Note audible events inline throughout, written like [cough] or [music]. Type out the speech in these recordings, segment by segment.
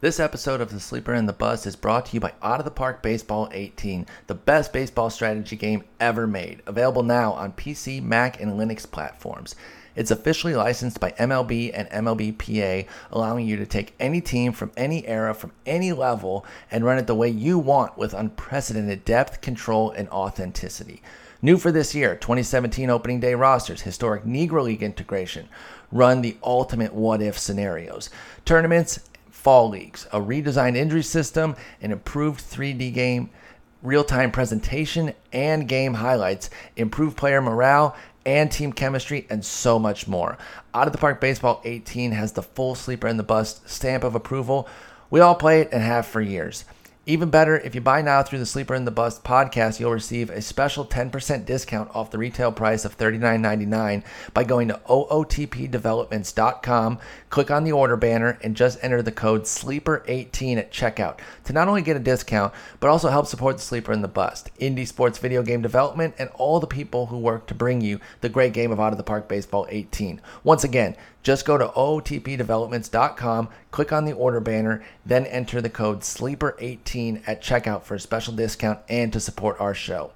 This episode of The Sleeper and the Bust is brought to you by Out of the Park Baseball 18, the best baseball strategy game ever made. Available now on PC, Mac, and Linux platforms. It's officially licensed by MLB and MLBPA, allowing you to take any team from any era, from any level, and run it the way you want with unprecedented depth, control, and authenticity. New for this year 2017 opening day rosters, historic Negro League integration, run the ultimate what if scenarios, tournaments, fall leagues, a redesigned injury system, an improved 3D game, real time presentation, and game highlights, improved player morale, and team chemistry, and so much more. Out of the Park Baseball 18 has the full sleeper and the bust stamp of approval. We all play it and have for years. Even better, if you buy now through the Sleeper in the Bust podcast, you'll receive a special 10% discount off the retail price of $39.99 by going to ootpdevelopments.com, click on the order banner, and just enter the code SLEEPER18 at checkout to not only get a discount, but also help support the Sleeper in the Bust, indie sports video game development, and all the people who work to bring you the great game of Out of the Park Baseball 18. Once again, just go to ootpdevelopments.com, click on the order banner, then enter the code SLEEPER18 at checkout for a special discount and to support our show.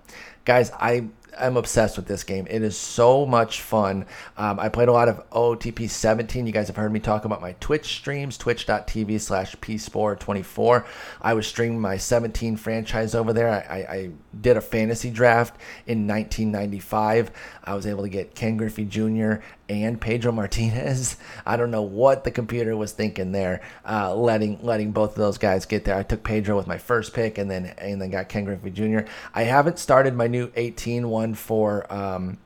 Guys, I I'm obsessed with this game. It is so much fun. Um, I played a lot of OTP 17. You guys have heard me talk about my Twitch streams, twitch.tv slash pspore24. I was streaming my 17 franchise over there. I, I, I, did a fantasy draft in 1995. I was able to get Ken Griffey Jr. and Pedro Martinez. [laughs] I don't know what the computer was thinking there, uh, letting letting both of those guys get there. I took Pedro with my first pick, and then and then got Ken Griffey Jr. I haven't started my new 18 one for. Um,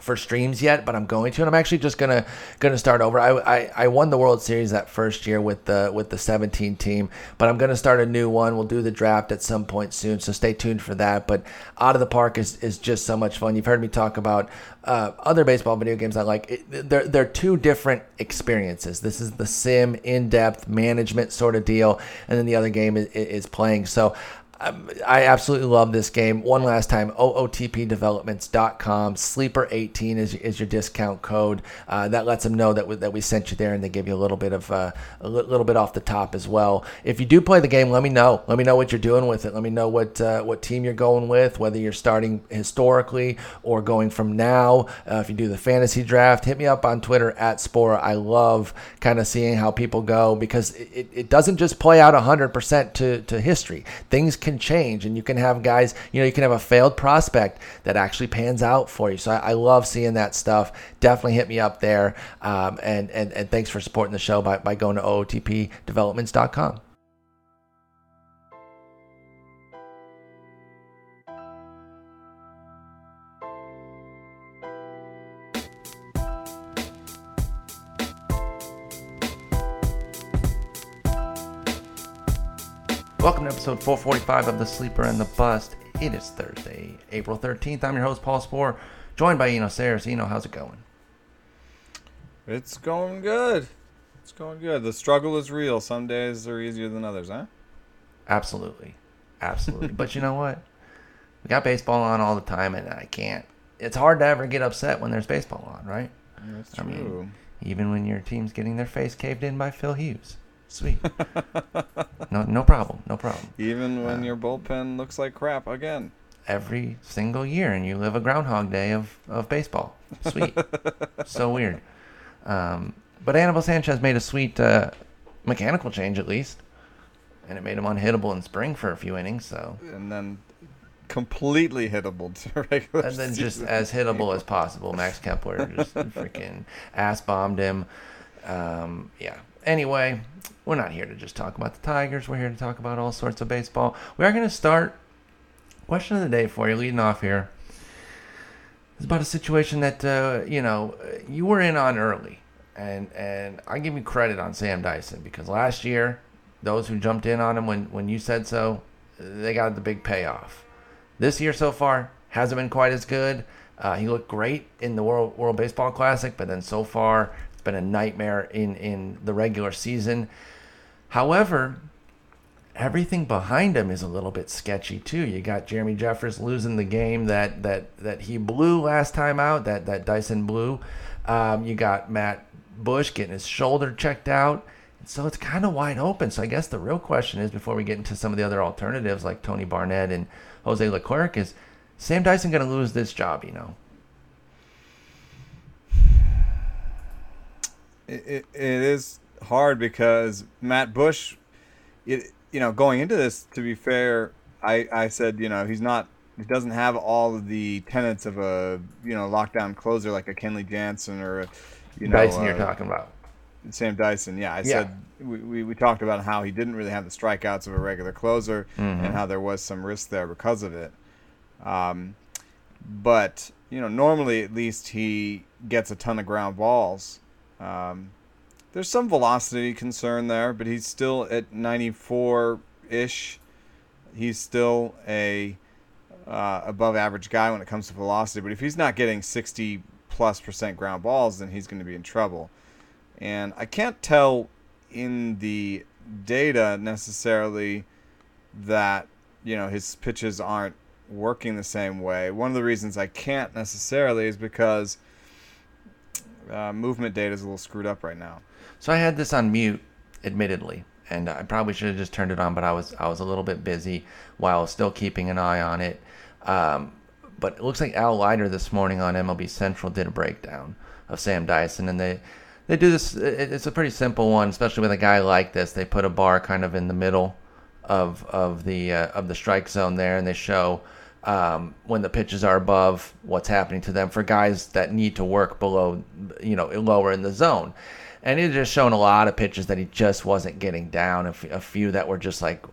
for streams yet, but I'm going to, and I'm actually just gonna gonna start over. I, I, I won the World Series that first year with the with the 17 team, but I'm gonna start a new one. We'll do the draft at some point soon, so stay tuned for that. But out of the park is, is just so much fun. You've heard me talk about uh, other baseball video games I like. It, they're they're two different experiences. This is the sim in depth management sort of deal, and then the other game is, is playing. So I absolutely love this game. One last time, ootpdevelopments.com. Sleeper18 is, is your discount code. Uh, that lets them know that we, that we sent you there, and they give you a little bit of uh, a little bit off the top as well. If you do play the game, let me know. Let me know what you're doing with it. Let me know what uh, what team you're going with, whether you're starting historically or going from now. Uh, if you do the fantasy draft, hit me up on Twitter at Sporer. I love kind of seeing how people go because it, it doesn't just play out 100% to, to history. Things can can change and you can have guys, you know, you can have a failed prospect that actually pans out for you. So I, I love seeing that stuff. Definitely hit me up there. Um, and, and, and thanks for supporting the show by, by going to ootpdevelopments.com. Welcome to episode 445 of The Sleeper and the Bust. It is Thursday, April 13th. I'm your host, Paul Sporer, joined by Eno Sarris. Eno, how's it going? It's going good. It's going good. The struggle is real. Some days are easier than others, huh? Absolutely. Absolutely. but you know what? We got baseball on all the time, and I can't. It's hard to ever get upset when there's baseball on, right? That's true. I mean, even when your team's getting their face caved in by Phil Hughes. Sweet. [laughs] no, no problem. No problem. Even when uh, your bullpen looks like crap again. Every single year, and you live a Groundhog Day of, of baseball. Sweet. [laughs] so weird. Um, but Anibal Sanchez made a sweet uh, mechanical change at least, and it made him unhittable in spring for a few innings. So. And then completely hittable to [laughs] regular. And then just as hittable as possible. Max Kepler just freaking ass bombed him. Um, yeah. Anyway, we're not here to just talk about the Tigers. We're here to talk about all sorts of baseball. We are going to start. Question of the day for you, leading off here. It's about a situation that uh, you know you were in on early, and and I give you credit on Sam Dyson because last year, those who jumped in on him when when you said so, they got the big payoff. This year so far hasn't been quite as good. Uh, he looked great in the World World Baseball Classic, but then so far it's been a nightmare in in the regular season. However, everything behind him is a little bit sketchy too. You got Jeremy Jeffress losing the game that that that he blew last time out, that that Dyson blew. Um, you got Matt Bush getting his shoulder checked out, So it's kind of wide open. So I guess the real question is, before we get into some of the other alternatives like Tony Barnette and Jose Leclerc, is Sam Dyson going to lose this job? You know. It, it, it is hard because Matt Bush, it you know going into this, to be fair, I I said you know he's not he doesn't have all of the tenets of a you know lockdown closer like a Kenley Jansen or a, you know Dyson, you're uh, talking about. Sam Dyson. Yeah, I Yeah. said we, we, we talked about how he didn't really have the strikeouts of a regular closer Mhm. and how there was some risk there because of it. Um, but you know, normally at least he gets a ton of ground balls. Um, there's some velocity concern there, but he's still at 94 ish. He's still a uh, above average guy when it comes to velocity. But if he's not getting 60 plus percent ground balls, then he's going to be in trouble. And I can't tell in the data necessarily that you know his pitches aren't working the same way. One of the reasons I can't necessarily is because uh, movement data is a little screwed up right now. So I had this on mute, admittedly, and I probably should have just turned it on, but I was I was a little bit busy while still keeping an eye on it. Um, but it looks like Al Leiter this morning on MLB Central did a breakdown of Sam Dyson, and they they do this. It's a pretty simple one, especially with a guy like this. They put a bar kind of in the middle of of the uh, of the strike zone there, and they show um, when the pitches are above what's happening to them for guys that need to work below, you know, lower in the zone. And he's just shown a lot of pitches that he just wasn't getting down. a few that were just like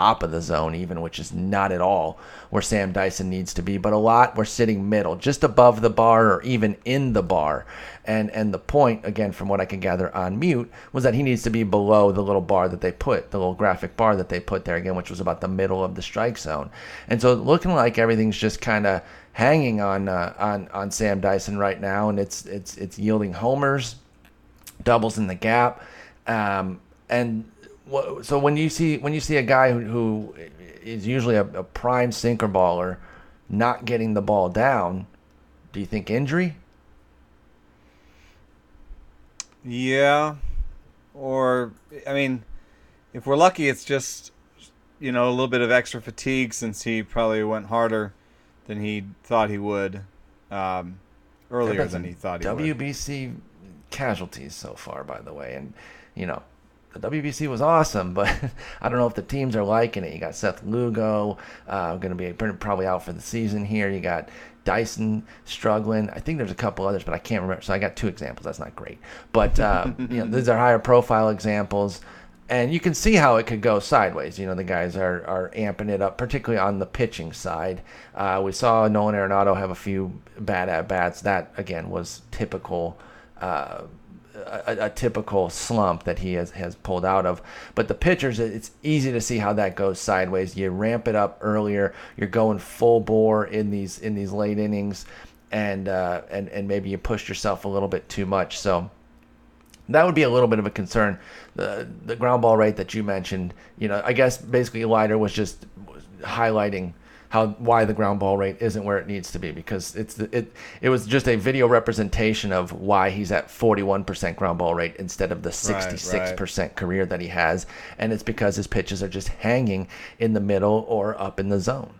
top of the zone, even, which is not at all where Sam Dyson needs to be. But a lot were sitting middle, just above the bar or even in the bar. And and the point, again, from what I can gather on mute, was that he needs to be below the little bar that they put, the little graphic bar that they put there again, which was about the middle of the strike zone. And so looking like everything's just kind of hanging on uh, on on Sam Dyson right now, and it's it's it's yielding homers doubles in the gap. Um, and so when you see when you see a guy who, who is usually a, a prime sinker baller not getting the ball down, do you think injury? Yeah, or I mean, if we're lucky, it's just you know a little bit of extra fatigue since he probably went harder than he thought he would um, earlier than he thought he some would. WBC casualties so far, by the way, and you know. The WBC was awesome, but [laughs] I don't know if the teams are liking it. You got Seth Lugo, uh, going to be probably out for the season here. You got Dyson struggling. I think there's a couple others, but I can't remember. So I got two examples. That's not great, but uh, [laughs] you know these are higher profile examples, and you can see how it could go sideways. You know the guys are are amping it up, particularly on the pitching side. Uh, we saw Nolan Arenado have a few bad at bats. That again was typical. Uh, a, a typical slump that he has, has pulled out of. But the pitchers, it's easy to see how that goes sideways. You ramp it up earlier. You're going full bore in these in these late innings, and uh, and and maybe you pushed yourself a little bit too much. So that would be a little bit of a concern. The the ground ball rate that you mentioned, you know, I guess basically Leiter was just highlighting how why the ground ball rate isn't where it needs to be because it's the, it it was just a video representation of why he's at 41% ground ball rate instead of the 66% career that he has and it's because his pitches are just hanging in the middle or up in the zone.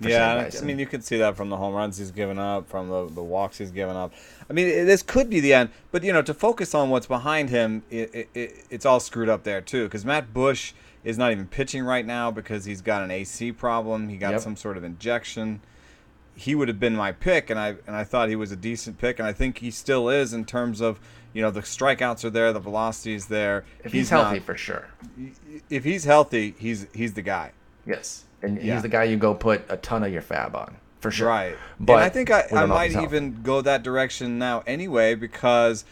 Yeah, I- mean, you can see that from the home runs he's given up, from the, the walks he's given up. I mean, this could be the end, but you know, to focus on what's behind him, it, it, it, it's all screwed up there too. Because Matt Bush is not even pitching right now because he's got an AC problem. He got Yep. some sort of injection. He would have been my pick, and I and I thought he was a decent pick, and I think he still is in terms of you know the strikeouts are there, the velocity is there. if he's, healthy not- for sure. if he's healthy, he's he's the guy. Yes. And Yeah. he's the guy you go put a ton of your fab on. For sure. Right. But and I think I, I don't know if might even go that direction now anyway because,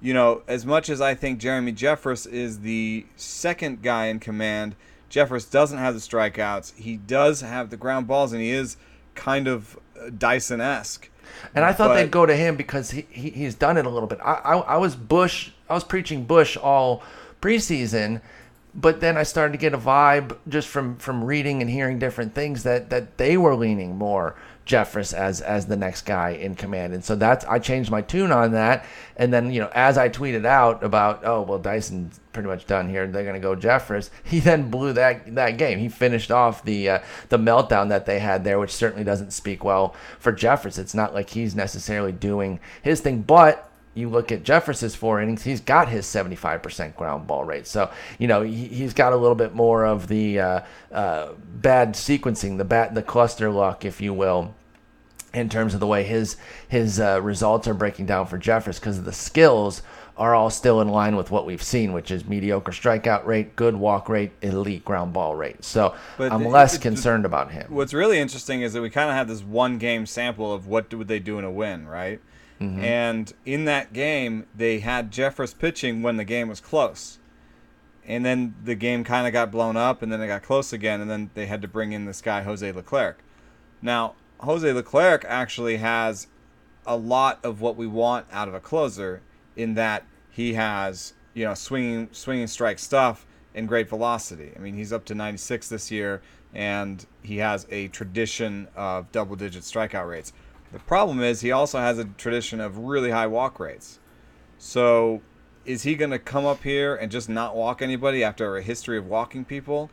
you know, as much as I think Jeremy Jeffress is the second guy in command, Jeffress doesn't have the strikeouts. He does have the ground balls, and he is kind of uh, Dyson esque. And I thought But- they'd go to him because he, he he's done it a little bit. I, I I was Bush. I was preaching Bush all preseason, but then I started to get a vibe just from from reading and hearing different things that that they were leaning more Jeffress as as the next guy in command. And so that's I changed my tune on that. And then you know as I tweeted out about oh well Dyson's pretty much done here. They're gonna go Jeffress. [laughs] He then blew that that game. He finished off the uh, the meltdown that they had there, which certainly doesn't speak well for Jeffress. It's not like he's necessarily doing his thing, but you look at Jeffress's four innings, he's got his 75% ground ball rate. So, you know, he, has got a little bit more of the uh, uh, bad sequencing, the bat, the cluster luck, if you will, in terms of the way his his uh, results are breaking down for Jeffress because the skills are all still in line with what we've seen, which is mediocre strikeout rate, good walk rate, elite ground ball rate. So but I'm less concerned about him. What's really interesting is that we kind of have this one game sample of what would they do in a win, right? Mm-hmm. And in that game, they had Jeffress pitching when the game was close. And then the game kind of got blown up, and then it got close again, and then they had to bring in this guy, Jose Leclerc. Now, Jose Leclerc actually has a lot of what we want out of a closer in that he has, you know, swinging, swinging strike stuff and great velocity. I mean, he's up to 96 this year, and he has a tradition of double digit strikeout rates. The problem is he also has a tradition of really high walk rates. So is he going to come up here and just not walk anybody after a history of walking people?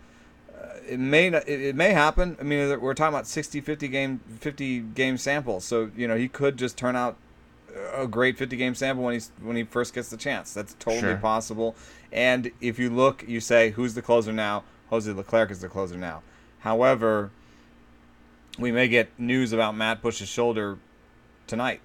Uh, it may not, it, it, may happen. I mean, we're talking about 60, 50 game, 50 game samples. So you know he could just turn out a great 50 game sample when he's when he first gets the chance. That's totally sure. possible. And if you look, you say who's the closer now? Jose Leclerc is the closer now. However, we may get news about Matt Bush's shoulder tonight.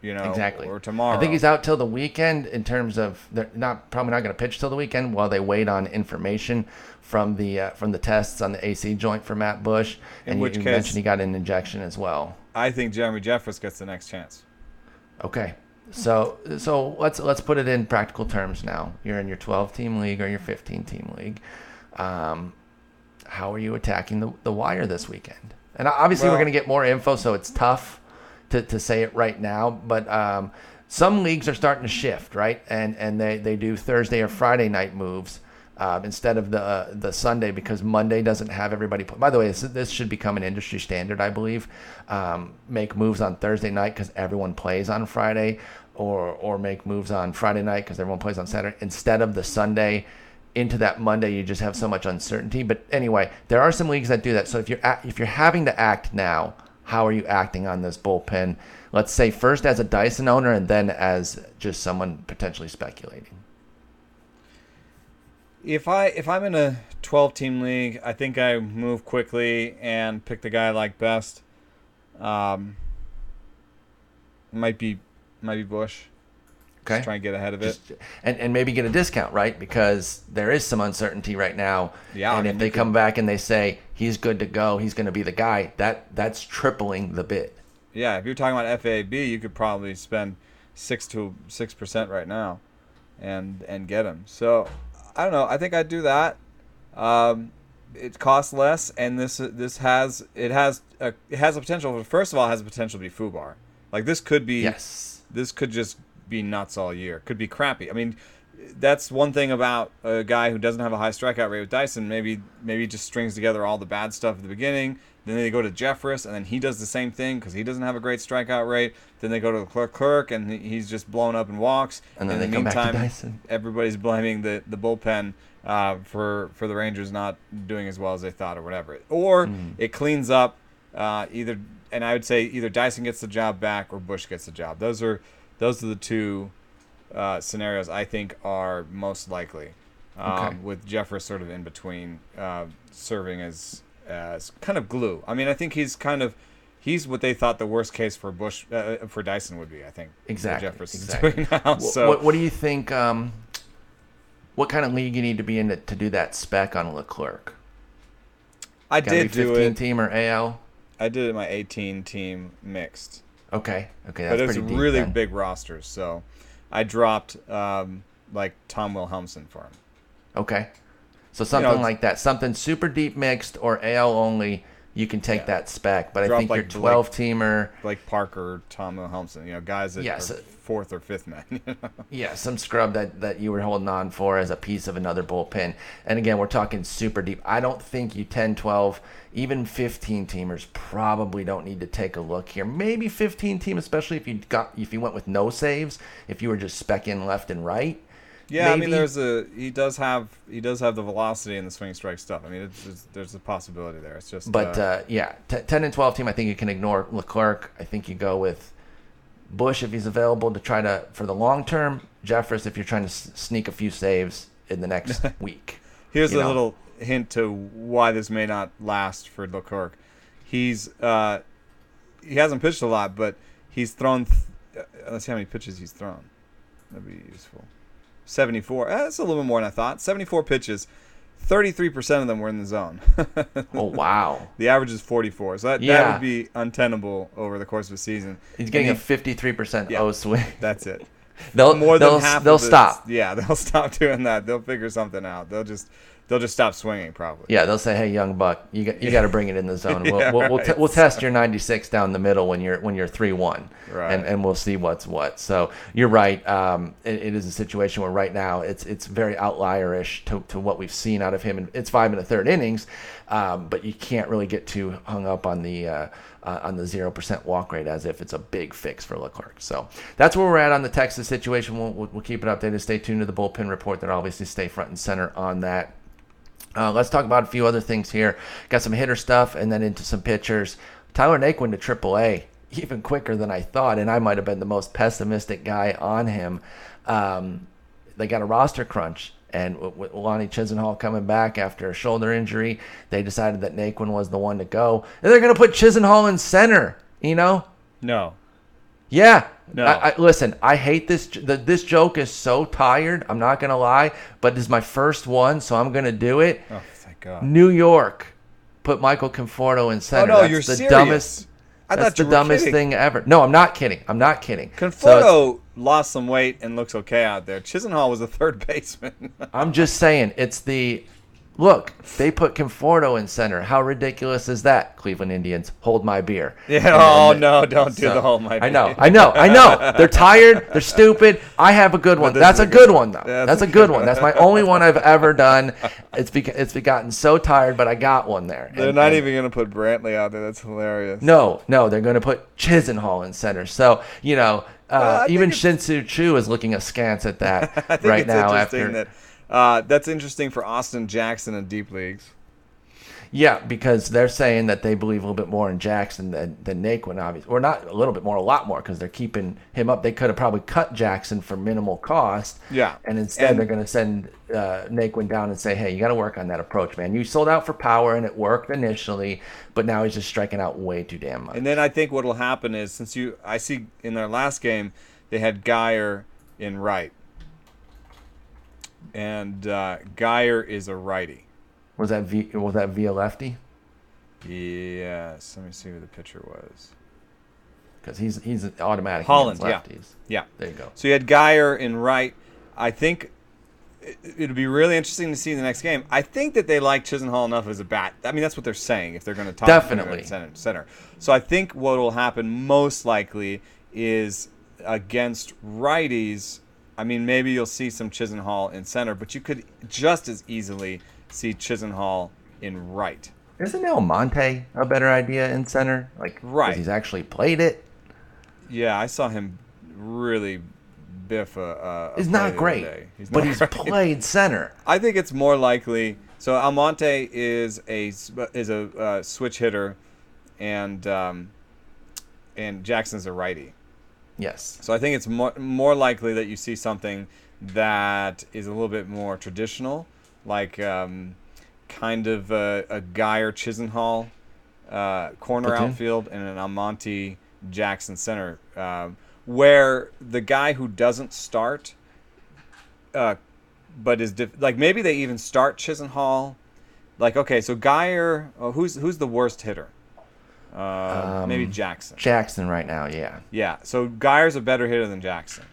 You know, exactly, or tomorrow. I think he's out till the weekend. In terms of they're not probably not going to pitch till the weekend while they wait on information from the uh, from the tests on the AC joint for Matt Bush. In and which you, you case, mentioned he got an injection as well. I think Jeremy Jeffress gets the next chance. Okay, so so let's let's put it in practical terms now. You're in your 12 team league or your 15 team league. Um, how are you attacking the, the wire this weekend? And obviously, well, we're going to get more info, so it's tough to, to say it right now. But um, some leagues are starting to shift, right? And and they, they do Thursday or Friday night moves um, instead of the uh, the Sunday because Monday doesn't have everybody. Play. By the way, this, this should become an industry standard, I believe. Um, make moves on Thursday night because everyone plays on Friday, or or make moves on Friday night because everyone plays on Saturday instead of the Sunday into that Monday, you just have so much uncertainty. But anyway, there are some leagues that do that. So if you're if you're having to act now, how are you acting on this bullpen? Let's say first as a Dyson owner, and then as just someone potentially speculating. If I if I'm in a 12 team league, I think I move quickly and pick the guy I like best. Um, might be might be Bush. Okay. Just try and get ahead of it. Just, and, and maybe get a discount, right? Because there is some uncertainty right now. Yeah. And I mean, if they come back and they say he's good to go, he's going to be the guy, that that's tripling the bid. Yeah, if you're talking about FAB, you could probably spend six to six percent right now, and and get him. So I don't know. I think I'd do that. Um, it costs less, and this this has it has a, it has a potential. First of all, it has a potential to be Fubar. Like this could be. Yes. This could just be nuts all year. Could be crappy. I mean, that's one thing about a guy who doesn't have a high strikeout rate with Dyson. Maybe maybe just strings together all the bad stuff at the beginning. Then they go to Jeffress, and then he does the same thing because he doesn't have a great strikeout rate. Then they go to the Clerk Clerk, and he's just blown up and walks. And then in the meantime, everybody's blaming the the bullpen uh, for for the Rangers not doing as well as they thought or whatever. Or mm. it cleans up uh, either, and I would say either Dyson gets the job back or Bush gets the job. Those are those are the two uh, scenarios I think are most likely. Um, okay. With Jeffress sort of in between, uh, serving as as kind of glue. I mean, I think he's kind of he's what they thought the worst case for Bush uh, uh for Dyson would be. I think exactly. Jeffress exactly. doing now. So what, what do you think? Um, what kind of league you need to be in to, to do that spec on Leclerc? I did do it. team or AL. I did it my 18 team mixed. Okay. Okay. That's but it's really then. big rosters, so I dropped um, like Tom Wilhelmsen for him. Okay. So something you know, like that, something super deep mixed or AL only. you can take Yeah. that spec. But I think like your Blake- 12 teamer, like Parker, Tom Helmson, you know, guys that Yes. are fourth or fifth man. [laughs] you know? yeah, some scrub that, that you were holding on for as a piece of another bullpen. And again, we're talking super deep. I don't think you 10, 12, even 15 teamers probably don't need to take a look here. Maybe 15 team, especially if you got if you went with no saves, if you were just specking left and right. Yeah, I mean, there's a he does have he does have the velocity and the swing strike stuff. I mean, it's, it's, there's a possibility there. It's just But uh, uh, yeah, t- 10 and 12 team, I think you can ignore Leclerc. I think you go with Bush if he's available to try to, for the long term, Jeffress if you're trying to s- sneak a few saves in the next [laughs] week. here's a know. little hint to why this may not last for Leclerc. He's uh, he hasn't pitched a lot, but he's thrown. Th- uh, let's see how many pitches he's thrown. That'd be useful. Seventy-four. Eh, that's a little bit more than I thought. Seventy-four pitches. Thirty-three percent of them were in the zone. [laughs] Oh, wow. the average is forty-four, so that, that would be untenable over the course of a season. He's getting a 53% Yeah. O swing. That's it. [laughs] They'll, more than they'll, half. they'll stop. Yeah, [laughs] they'll stop doing that. They'll figure something out. They'll just they'll just stop swinging probably. Yeah, they'll say, "Hey, young buck, you got you got to bring it in the zone. We'll [laughs] Yeah, we'll, we'll, t- we'll test your 96 down the middle when you're when you're three one, Right. and and we'll see what's what." So you're right. Um, it, it is a situation where right now it's it's very outlierish to, to what we've seen out of him, and it's five and a third innings, um, but you can't really get too hung up on the. Uh, uh, on the zero percent walk rate, as if it's a big fix for Leclerc. So that's where we're at on the Texas situation. We'll, we'll, we'll keep it updated. Stay tuned to the bullpen report. That obviously stay front and center on that. Uh, let's talk about a few other things here. Got some hitter stuff and then into some pitchers. Tyler Naquin to AAA, [laughs] even quicker than I thought, and I might have been the most pessimistic guy on him. Um, they got a roster crunch, and with- Lonnie Chisenhall coming back after a shoulder injury, they decided that Naquin was the one to go. And they're going to put Chisenhall in center, you know? No. Yeah. No. I, I, listen, I hate this. The, this joke is so tired. I'm not gonna lie, but it's my first one, so I'm gonna do it. Oh, thank God. New York put Michael Conforto in center. Oh no, that's you're the serious. dumbest. I That's the dumbest kidding. thing ever. No, I'm not kidding. I'm not kidding. So Conforto lost some weight and looks okay out there. Chisenhall was a third [laughs] baseman. I'm just saying, it's the look. They put Conforto in center. How ridiculous is that? Cleveland Indians, hold my beer. [laughs] yeah. And- Oh no, don't do So, the whole my. beer. I know, I know, I [laughs] know. They're tired. They're stupid. I have a good one. That's a good one, though. That's a good one. That's my only one I've ever done. [laughs] It's because it's gotten so tired, but I got one there. They're And- not and- even gonna put Brantley out there. That's hilarious. No, no, they're going to put Chisenhall in center. So you know, Well, uh, even Shin-Soo Choo is looking askance at that right now. interesting After that uh, that's interesting for Austin Jackson in deep leagues. Yeah, because they're saying that they believe a little bit more in Jackson than, than Naquin, obviously. Or not a little bit more, a lot more, because they're keeping him up. They could have probably cut Jackson for minimal cost. Yeah. And instead, And- they're going to send uh, Naquin down and say, hey, you got to work on that approach, man. You sold out for power, and it worked initially, but now he's just striking out way too damn much. And then I think what will happen is since you, I see in their last game they had Guyer in right, and uh, Guyer is a righty. was that v, was that via lefty? Yes, let me see who the pitcher was. Because he's he's an automatic Holland, yeah. lefties. Yeah. There you go. So you had Guyer in right. I think it- it'll be really interesting to see in the next game. I think that they like Chisenhall enough as a bat. I mean, that's what they're saying if they're going to talk Definitely. center, center. So I think what will happen most likely is against righties. I mean, maybe you'll see some Chisenhall in center, but you could just as easily see Chisenhall in right. Isn't Almonte a better idea in center? Like, Right. He's actually played it. Yeah, I saw him really biff a. a, He's not great. He's but he's [laughs] great. played center. I think it's more likely. So Almonte is a is a uh, switch hitter, and um, and Jackson's a righty. Yes. So I think it's more more likely that you see something that is a little bit more traditional, like um, kind of a, a Guyer Chisenhall uh, corner Platoon? outfield and an Almonte Jackson center, um, where the guy who doesn't start, uh, but is dif- like maybe they even start Chisenhall. Like okay, so Guyer, oh, who's who's the worst hitter? Uh, maybe Um, Jackson. Jackson right now, yeah. Yeah, so Guyer's a better hitter than Jackson.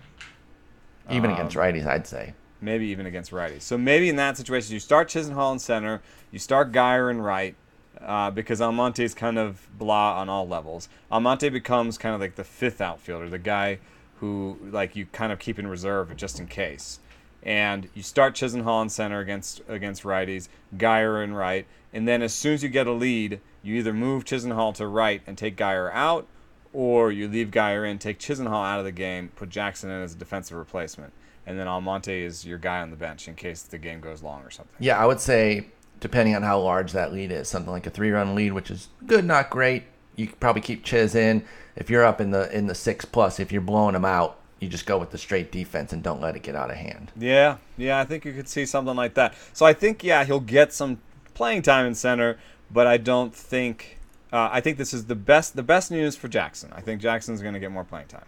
Even Um, against righties, I'd say. Maybe even against righties. So maybe in that situation, you start Chisenhall in center, you start Geyer in right, uh, because Almonte is kind of blah on all levels. Almonte becomes kind of like the fifth outfielder, the guy who like you kind of keep in reserve just in case. And you start Chisenhall in center against against righties, Guyer in right, and then as soon as you get a lead, you either move Chisenhall to right and take Guyer out, or you leave Guyer in, take Chisenhall out of the game, put Jackson in as a defensive replacement, and then Almonte is your guy on the bench in case the game goes long or something. Yeah, I would say depending on how large that lead is, something like a three-run lead, which is good, not great. You could probably keep Chiz in. If you're up in the in the six plus, if you're blowing them out, you just go with the straight defense and don't let it get out of hand. Yeah, yeah, I think you could see something like that. So I think yeah, he'll get some playing time in center, but I don't think uh, I think this is the best the best news for Jackson. I think Jackson's going to get more playing time.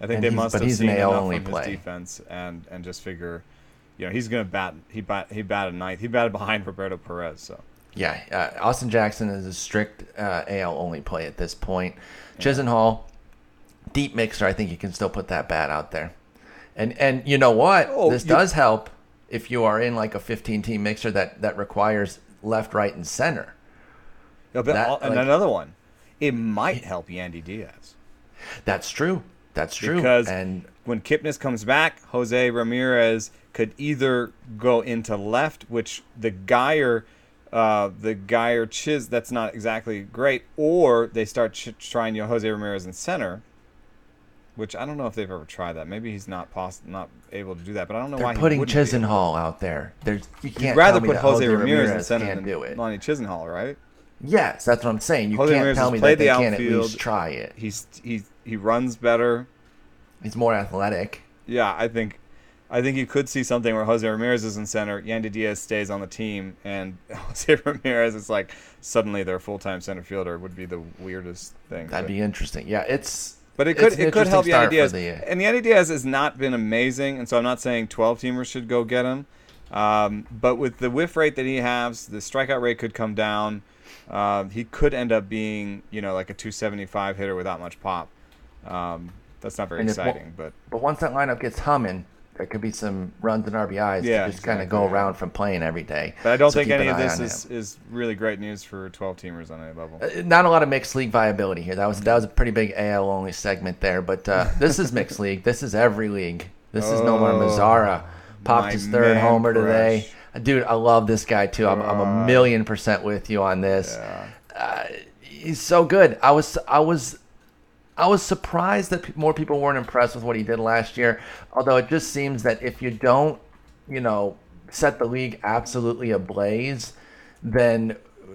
I think And they must have seen enough only from his play. defense and and just figure, you know, he's going to bat. He bat. He batted ninth. He batted behind Roberto Perez. So Yeah, uh, Austin Jackson is a strict uh, AL only play at this point. Chisenhall, deep mixer. I think you can still put that bat out there. And and you know what? Oh, this you- does help if you are in like a 15 team mixer that that requires left, right, and center. But That, and like- another one, it might help Yandy Diaz That's true. That's true. because and when Kipnis comes back, Jose Ramirez could either go into left, which the Guyer, uh, the Guyer Chiz, that's not exactly great, or they start ch- trying you know, Jose Ramirez in center, which I don't know if they've ever tried that. Maybe he's not poss- not able to do that, but I don't know why they're he putting wouldn't be able- Chisenhall out there. There's you can't You'd rather tell me put that Jose, Ramirez, in Ramirez center can't than do it. Lonnie Chisenhall, right? Yes, that's what I'm saying. You Jose can't Ramirez tell has me that played they the can't at outfield. least try it. He's he he runs better. He's more athletic. Yeah, I think I think you could see something where Jose Ramirez is in center, Yandy Diaz stays on the team, and [laughs] Jose Ramirez is like suddenly their full time center fielder would be the weirdest thing. That'd but, be interesting. Yeah, it's but it could it could help the Diaz. the- And Yandy Diaz has not been amazing, and so I'm not saying 12 teamers should go get him. Um, but with the whiff rate that he has, the strikeout rate could come down. Um, he could end up being, you know, like a 275 hitter without much pop. Um, that's not very And if- exciting, but But once that lineup gets humming, there could be some runs and RBIs Yeah, to just kind of go around from playing every day. But I don't So think any an of this is, him. is really great news for 12 teamers on any level. Uh, Not a lot of mixed league viability here. That was that was a pretty big AL only segment there. But uh, this is mixed [laughs] league. This is every league. This is Nomar Oh, Mazara. Popped his third homer today. Dude, I love this guy too. I'm, I'm a Uh, million percent with you on this. Yeah. Uh, he's so good. I was I was I was surprised that more people weren't impressed with what he did last year. Although it just seems that if you don't, you know, set the league absolutely ablaze, then uh,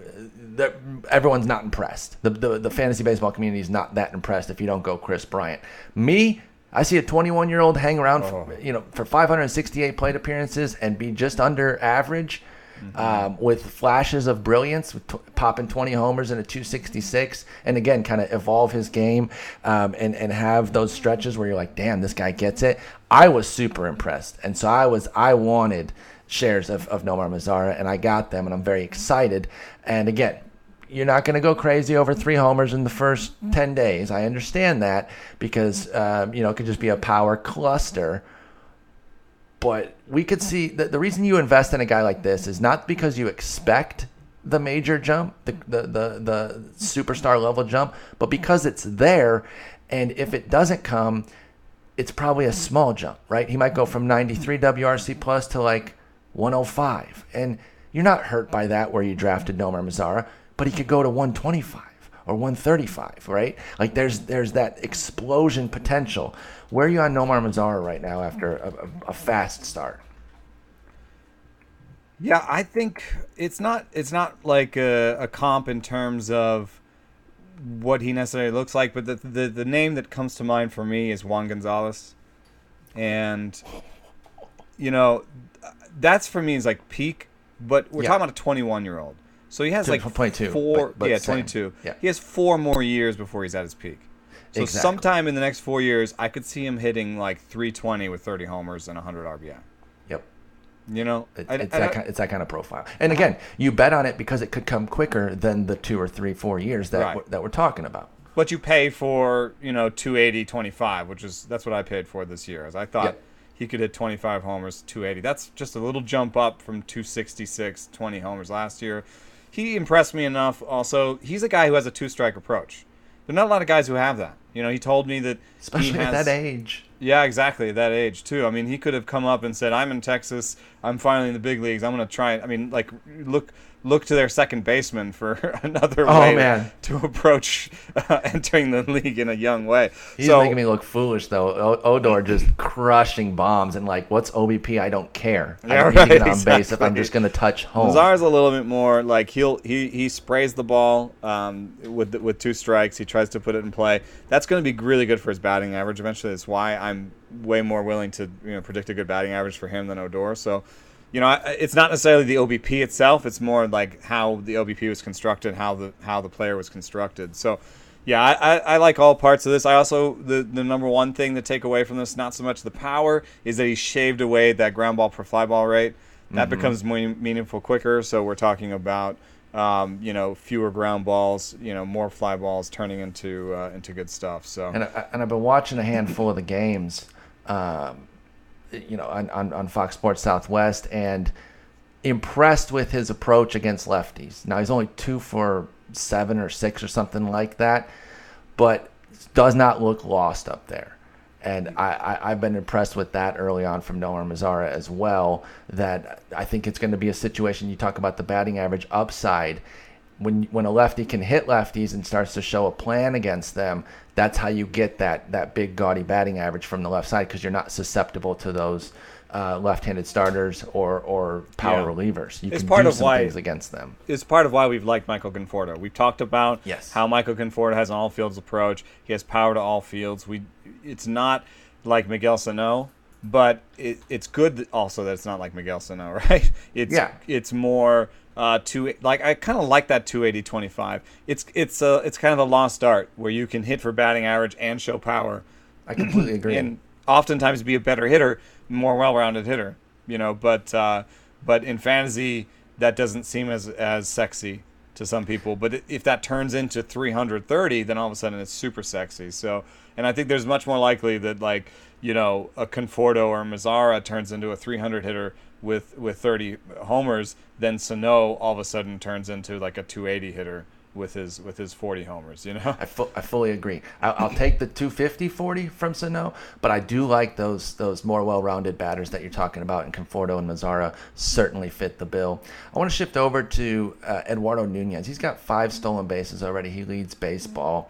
the, everyone's not impressed. The, the the fantasy baseball community is not that impressed if you don't go Kris Bryant. Me, I see a 21 year old hang around, for, Oh. you know, for 568 plate appearances and be just under average. Mm-hmm. Um, with flashes of brilliance, with t- popping 20 homers and a 266, and again, kind of evolve his game um, and and have those stretches where you're like, damn, this guy gets it. I was super impressed, and so I was I wanted shares of, of Nomar Mazara, and I got them, and I'm very excited. And again, you're not going to go crazy over three homers in the first 10 days. I understand that because, um, you know, it could just be a power cluster. But we could see that the reason you invest in a guy like this is not because you expect the major jump, the, the, the, the superstar level jump, but because it's there. And if it doesn't come, it's probably a small jump, right? He might go from 93 WRC plus to like 105. And you're not hurt by that where you drafted Nomar Mazara, but he could go to 125 or 135, right? Like there's there's that explosion potential. Where are you on Nomar Mazara right now after a, a, a fast start? Yeah, I think it's not it's not like a, a comp in terms of what he necessarily looks like, but the, the the name that comes to mind for me is Juan Gonzalez, and you know that's for me is like peak. But we're Yeah. talking about a 21 year old, so he has like 22, four. but- but yeah, same. 22. Yeah. He has four more years before he's at his peak. So Exactly. sometime in the next four years, I could see him hitting like 320 with 30 homers and 100 RBI. Yep. You know, It, I- it's, I- that kind, it's that kind of profile. And again, you bet on it because it could come quicker than the two or three, four years that Right. we're, that we're talking about. But you pay for, you know, 280, 25, which is that's what I paid for this year. As I thought Yep. he could hit 25 homers, 280. That's just a little jump up from 266, 20 homers last year. He impressed me enough. Also, he's a guy who has a two strike approach. There are not a lot of guys who have that. You know, he told me that especially he at that age. Yeah, exactly. At that age too. I mean, he could have come up and said, "I'm in Texas. I'm finally in the big leagues. I'm going to try." I mean, like look look to their second baseman for [laughs] another Oh, way man. to approach uh, entering the league in a young way. He's so making me look foolish though. O- Odor just crushing bombs and like, what's OBP? I don't care. I Yeah, don't need to get right, on base if I'm just gonna touch home. Mazar's a little bit more like he'll he he sprays the ball um, with with two strikes. He tries to put it in play. That's going to be really good for his batting average eventually. That's why I'm way more willing to you know predict a good batting average for him than Odor. So, you know, it's not necessarily the OBP itself. It's more like how the OBP was constructed, how the how the player was constructed. So. Yeah, I, I, I like all parts of this. I also the the number one thing to take away from this, not so much the power, is that he shaved away that ground ball per fly ball rate. That becomes more meaningful quicker. So we're talking about um, you know fewer ground balls, you know more fly balls turning into uh, into good stuff. So and I, and I've been watching a handful of the games, um, you know, on, on, on Fox Sports Southwest, and impressed with his approach against lefties. Now he's only two for seven or six or something like that, but does not look lost up there. And I, I, I've been impressed with that early on from Nomar Mazara as well. That I think it's going to be a situation. You talk about the batting average upside when when a lefty can hit lefties and starts to show a plan against them, that's how you get that that big gaudy batting average from the left side because you're not susceptible to those uh, left-handed starters or or power Yeah. relievers. You It's can part do of some why- things against them. it's part of why we've liked Michael Conforto. We've talked about Yes. how Michael Conforto has an all fields approach. He has power to all fields. We it's not like Miguel Sano, but it, it's good also that it's not like Miguel Sano, [laughs] right? It's Yeah. it's more uh two like I kind of like that 280 25. It's it's a it's kind of a lost art where you can hit for batting average and show power I completely agree. and oftentimes be a better hitter, more well-rounded hitter. You know, but uh, but in fantasy that doesn't seem as as sexy to some people. But if that turns into 330, then all of a sudden it's super sexy. So, and I think there's much more likely that like you know a Conforto or Mazara turns into a 300 hitter with with 30 homers, then Sano all of a sudden turns into like a 280 hitter with his with his 40 homers. You know. I, fu- I fully agree. I'll, I'll take the 250 40 from Sano, but I do like those those more well-rounded batters that you're talking about, and Conforto and Mazara certainly fit the bill. I want to shift over to uh, Eduardo Nunez. He's got five stolen bases already. He leads baseball.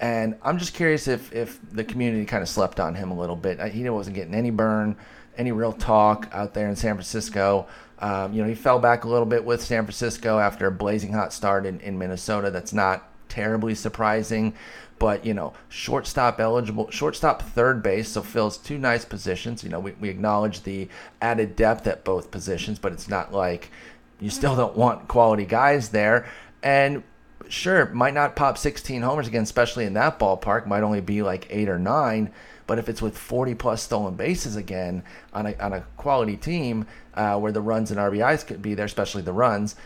And I'm just curious if, if the community kind of slept on him a little bit. Uh, He wasn't getting any burn, any real talk out there in San Francisco. Um, you know, he fell back a little bit with San Francisco after a blazing hot start in, in Minnesota. That's not terribly surprising. But, you know, shortstop eligible, shortstop third base, so fills two nice positions. You know, we, we acknowledge the added depth at both positions, but it's not like you still don't want quality guys there. And sure, might not pop 16 homers again, especially in that ballpark. Might only be like eight or nine. But if it's with 40 plus stolen bases again on a, on a quality team uh, where the runs and RBIs could be there, especially the runs,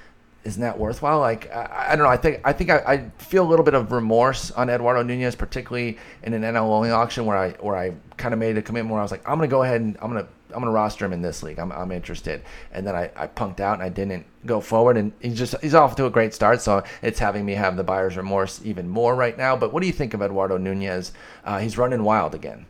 isn't that worthwhile? Like I, I don't know. I think I think I, I feel a little bit of remorse on Eduardo Nunez, particularly in an NL only auction where I where I kind of made a commitment where I was like, I'm gonna go ahead and I'm gonna I'm gonna roster him in this league. I'm, I'm interested, and then I, I punked out and I didn't go forward. And he's just he's off to a great start, so it's having me have the buyer's remorse even more right now. But what do you think of Eduardo Nunez? Uh, he's running wild again.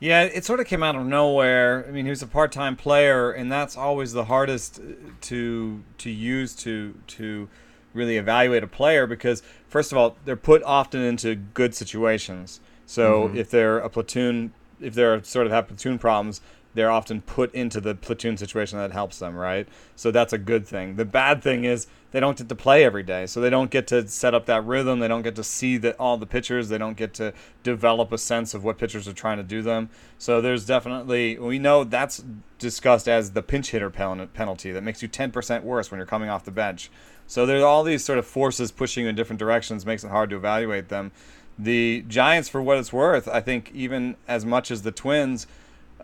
Yeah, it sort of came out of nowhere. I mean, he was a part-time player, and that's always the hardest uh, to to use to to really evaluate a player because first of all, they're put often into good situations. So if they're a platoon, if they're sort of have platoon problems, they're often put into the platoon situation that helps them, right? So that's a good thing. The bad thing is they don't get to play every day, so they don't get to set up that rhythm. They don't get to see that all the pitchers. They don't get to develop a sense of what pitchers are trying to do them. So there's definitely we know that's discussed as the pinch hitter penalty that makes you 10% worse when you're coming off the bench. So there's all these sort of forces pushing you in different directions, makes it hard to evaluate them. The Giants, for what it's worth, I think even as much as the Twins,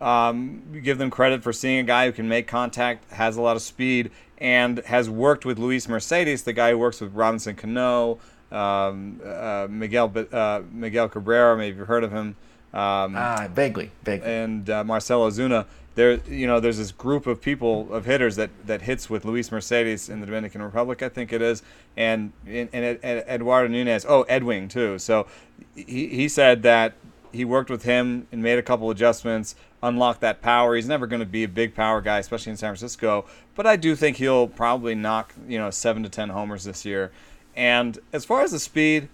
um, give them credit for seeing a guy who can make contact, has a lot of speed, and has worked with Luis Mercedes, the guy who works with Robinson Cano, um, uh, Miguel uh, Miguel Cabrera. Maybe you've heard of him. Um, Ah, vaguely, vaguely. and uh, Marcell Ozuna. there, you know, there's this group of people of hitters that that hits with Luis Mercedes in the Dominican Republic, I think it is, and and, and Eduardo Nunez. Oh, Edwin too. So he he said that he worked with him and made a couple adjustments, unlocked that power. He's never going to be a big power guy, especially in San Francisco, but I do think he'll probably knock you know seven to ten homers this year. And as far as the speed,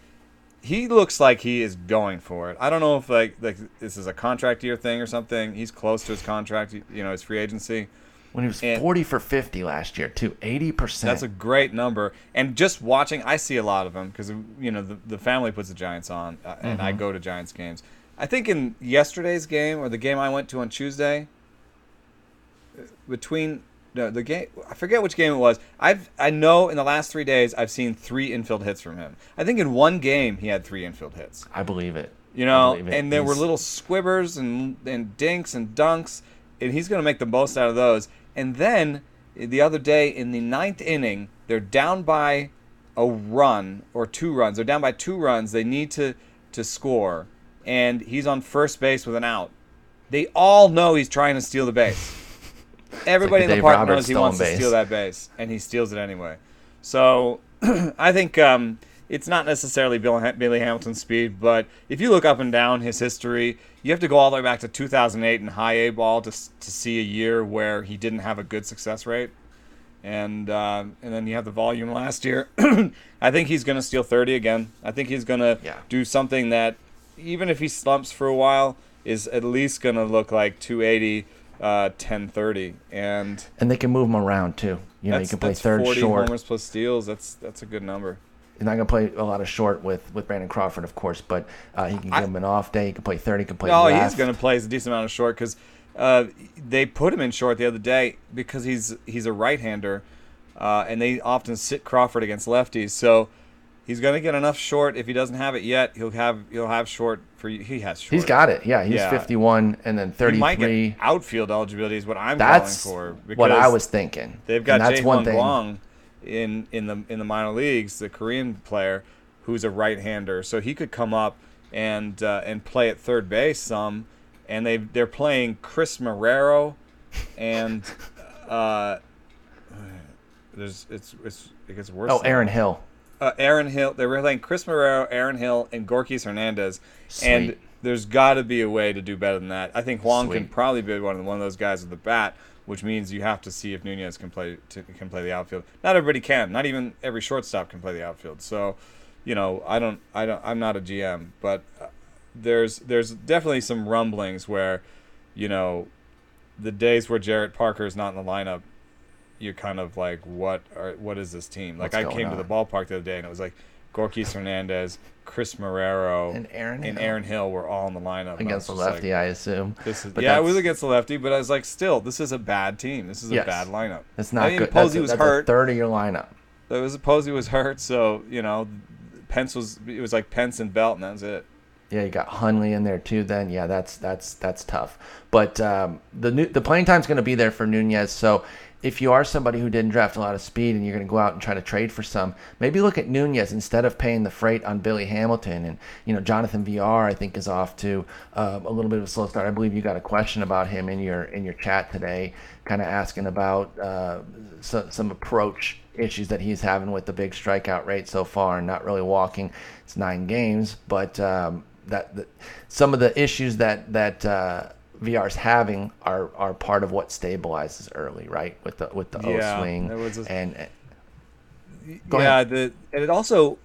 he looks like he is going for it. I don't know if like like this is a contract year thing or something. He's close to his contract, you know, his free agency. When he was and 40 for 50 last year, too, 80%. That's a great number. And just watching, I see a lot of them because you know the, the family puts the Giants on, uh, and mm-hmm. I go to Giants games. I think in yesterday's game or the game I went to on Tuesday, between no, the game. I forget which game it was. I've I know in the last three days I've seen three infield hits from him. I think in one game he had three infield hits. I believe it. You know, it. and there he's... were little squibbers and and dinks and dunks, and he's going to make the most out of those. And then the other day in the ninth inning, they're down by a run or two runs. They're down by two runs. They need to to score, and he's on first base with an out. They all know he's trying to steal the base. [laughs] Everybody like in the park Roberts knows he wants base. to steal that base, and he steals it anyway. So [clears throat] I think um, it's not necessarily Bill, Billy Hamilton's speed, but if you look up and down his history, you have to go all the way back to 2008 in high A ball to, to see a year where he didn't have a good success rate. And uh, and then you have the volume last year. [clears throat] I think he's going to steal 30 again. I think he's going to yeah. do something that, even if he slumps for a while, is at least going to look like 280 uh, 10-30, and and they can move him around too. You know, you can play third 40 short. homers plus steals. That's that's a good number. He's not gonna play a lot of short with, with Brandon Crawford, of course, but uh, he can give I, him an off day. He can play thirty. He can play. No, left. he's gonna play a decent amount of short because uh, they put him in short the other day because he's he's a right hander, uh, and they often sit Crawford against lefties. So he's going to get enough short. If he doesn't have it yet, he'll have he'll have short for he has short. He's got it. Yeah, he's yeah. 51 and then 33. He might get outfield eligibility is what I'm that's calling for. What I was thinking. They've got Jae-gyun Hwang in in the in the minor leagues, the Korean player who's a right-hander, so he could come up and uh, and play at third base some. And they they're playing Chris Marrero, and [laughs] uh, [sighs] there's it's it's it gets worse. Oh, Aaron Hill uh, Aaron Hill. They were playing Chris Marrero, Aaron Hill, and Gorkys Hernandez. Sweet. And there's got to be a way to do better than that. I think Hwang Sweet. can probably be one of one of those guys with the bat, which means you have to see if Nunez can play to, can play the outfield. Not everybody can. Not even every shortstop can play the outfield. So, you know, I don't, I don't, I'm not a GM, but uh, there's there's definitely some rumblings where, you know, the days where Jarrett Parker is not in the lineup you're kind of like, what are what is this team? Like What's I came on? to the ballpark the other day and it was like Gorkys Hernandez, Chris Marrero, and Aaron and Hill. Aaron Hill were all in the lineup against the lefty, like, I assume. This is, yeah, it was against the lefty, but I was like, still, this is a bad team. This is yes. a bad lineup. It's not I mean, good. Posey that's was that's hurt. third of your lineup. It was Posey was hurt, so you know, Pence was it was like Pence and Belt, and that's it. Yeah, you got Hundley in there too. Then yeah, that's that's that's tough. But um, the new, the playing time's going to be there for Nunez. So if you are somebody who didn't draft a lot of speed and you're going to go out and try to trade for some, maybe look at Nunez instead of paying the freight on Billy Hamilton. And, you know, Jonathan Villar, I think, is off to uh, a little bit of a slow start. I believe you got a question about him in your in your chat today, kind of asking about uh, so, some approach issues that he's having with the big strikeout rate so far and not really walking. It's nine games, but um, that, that, some of the issues that, that, uh, Villar's having are are part of what stabilizes early, right? With the with the yeah, O swing a, and yeah, the and it also,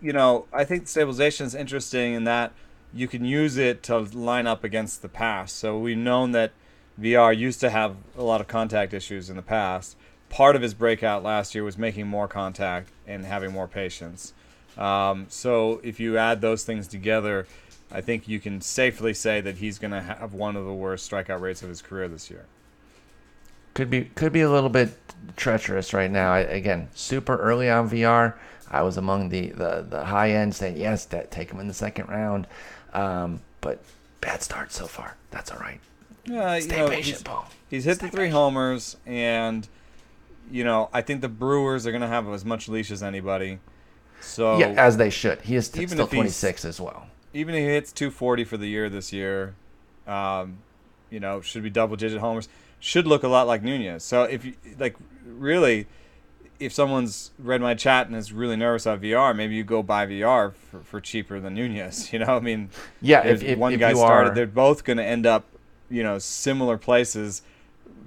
you know, I think stabilization is interesting in that you can use it to line up against the past. So we've known that Villar used to have a lot of contact issues in the past. Part of his breakout last year was making more contact and having more patience. Um, so if you add those things together, I think you can safely say that he's going to have one of the worst strikeout rates of his career this year. Could be could be a little bit treacherous right now. I, again, super early on Villar. I was among the, the, the high end saying yes, that take him in the second round. Um, but bad start so far. That's all right. Yeah, Stay you know, patient, he's, Paul. He's hit Stay the three patient. homers, and you know I think the Brewers are going to have as much leash as anybody. So yeah, as they should. He is t- still 26 as well even if he hits 240 for the year this year, um, you know, should be double digit homers, should look a lot like Nunez. So if you like, really, if someone's read my chat and is really nervous about Villar, maybe you go buy Villar for, for cheaper than Nunez. [laughs] You know, I mean, yeah, if, if one if guy you started, are, they're both going to end up, you know, similar places,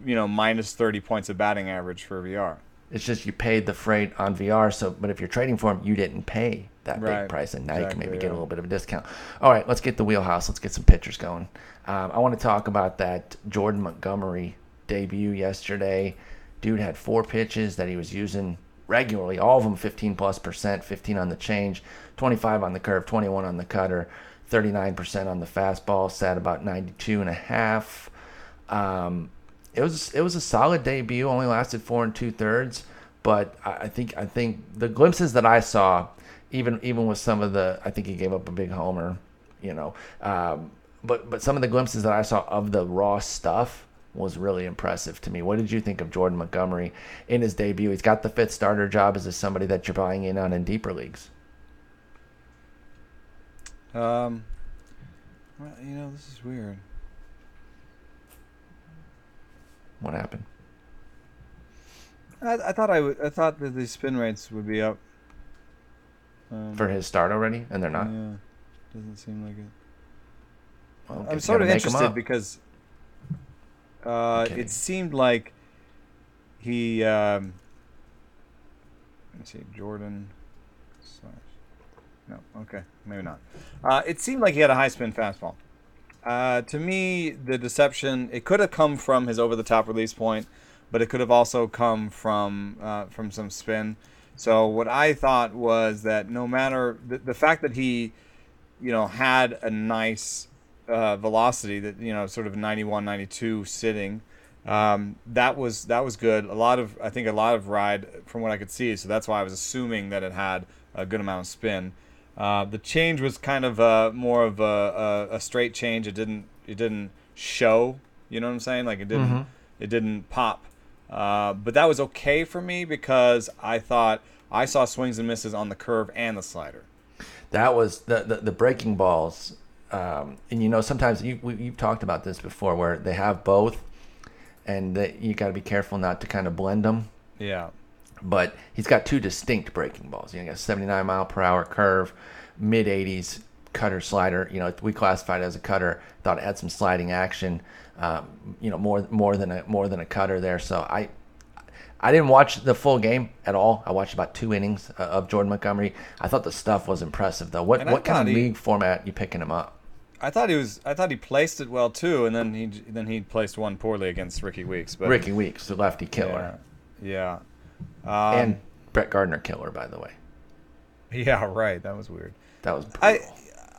you know, minus 30 points of batting average for Villar. It's just you paid the freight on Villar. So, but if you're trading for them, you didn't pay that big price, and now you can Exactly, maybe get a little bit of a discount. All right, let's get the wheelhouse. Let's get some pitchers going. Um, I want to talk about that Jordan Montgomery debut yesterday. Dude had four pitches that he was using regularly, all of them 15 plus percent, 15 on the change, 25 on the curve, 21 on the cutter, 39% on the fastball, sat about 92 and a half. Um, it was it was a solid debut. Only lasted four and two thirds, but I, I think I think the glimpses that I saw, even even with some of the, I think he gave up a big homer, you know, um, but but some of the glimpses that I saw of the raw stuff was really impressive to me. What did you think of Jordan Montgomery in his debut? He's got the fifth starter job. Is this somebody that you're buying in on in deeper leagues? Um, well, you know, this is weird. What happened? I, I thought I would. I thought that the spin rates would be up. Um, For his start already, and they're not. Yeah, doesn't seem like it. Well, I'm sort of gotta make 'em interested because uh, it seemed like he. Um, let me see, Jordan. Slash. No, okay, maybe not. Uh, it seemed like he had a high spin fastball. Uh, to me, the deception it could have come from his over the top release point, but it could have also come from uh, from some spin. So what I thought was that no matter the, the fact that he, you know, had a nice uh, velocity that you know sort of 91 92 sitting um, that was that was good. A lot of i think a lot of ride from what i could see so that's why i was assuming that it had a good amount of spin. Uh, the change was kind of uh, more of a, a, a straight change. It didn't it didn't show you know what i'm saying? Like it didn't Mhm. it didn't pop uh, but that was okay for me because i thought i saw swings and misses on the curve and the slider. That was the the, the breaking balls um, and you know sometimes you we, you've talked about this before where they have both and that you got to be careful not to kind of blend them yeah. But he's got two distinct breaking balls you know, got 79 mile per hour curve mid 80s cutter slider you know we classified it as a cutter thought it had some sliding action um, you know more more than a more than a cutter there so i I didn't watch the full game at all. I watched about two innings uh, of Jordan Montgomery. I thought the stuff was impressive, though. What what kind of he- league format you picking him up? I thought he was. I thought he placed it well too, and then he then he placed one poorly against Rickie Weeks. But Rickie Weeks, the lefty killer, Yeah. Yeah. Um, and Brett Gardner killer, by the way. yeah, right. That was weird. That was brutal. I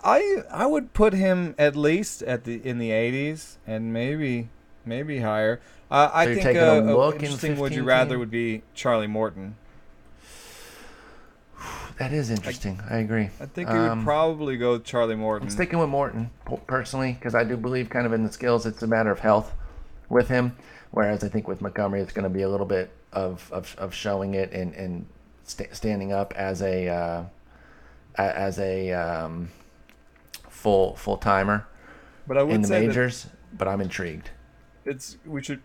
I I would put him at least at the in the 80s and maybe maybe higher. Uh, I So think uh, a a look in interesting would you rather would be Charlie Morton. [sighs] that is interesting. I, agree. I think you Um, would probably go with Charlie Morton. I'm sticking with Morton personally because I do believe kind of in the skills. It's a matter of health with him, whereas I think with Montgomery it's going to be a little bit of of, of showing it and and sta standing up as a uh, as a um, full full timer but I would in the say majors. But I'm intrigued. it's we should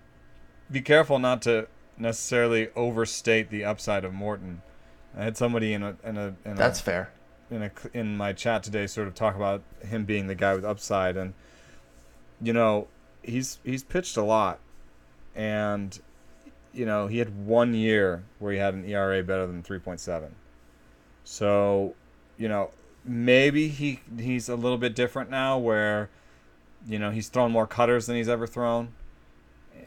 be careful not to necessarily overstate the upside of Morton. I had somebody in a in a in That's a, fair. in a in my chat today sort of talk about him being the guy with upside and you know he's he's pitched a lot and you know he had one year where he had an ERA better than 3.7 so you know maybe he he's a little bit different now where you know he's thrown more cutters than he's ever thrown.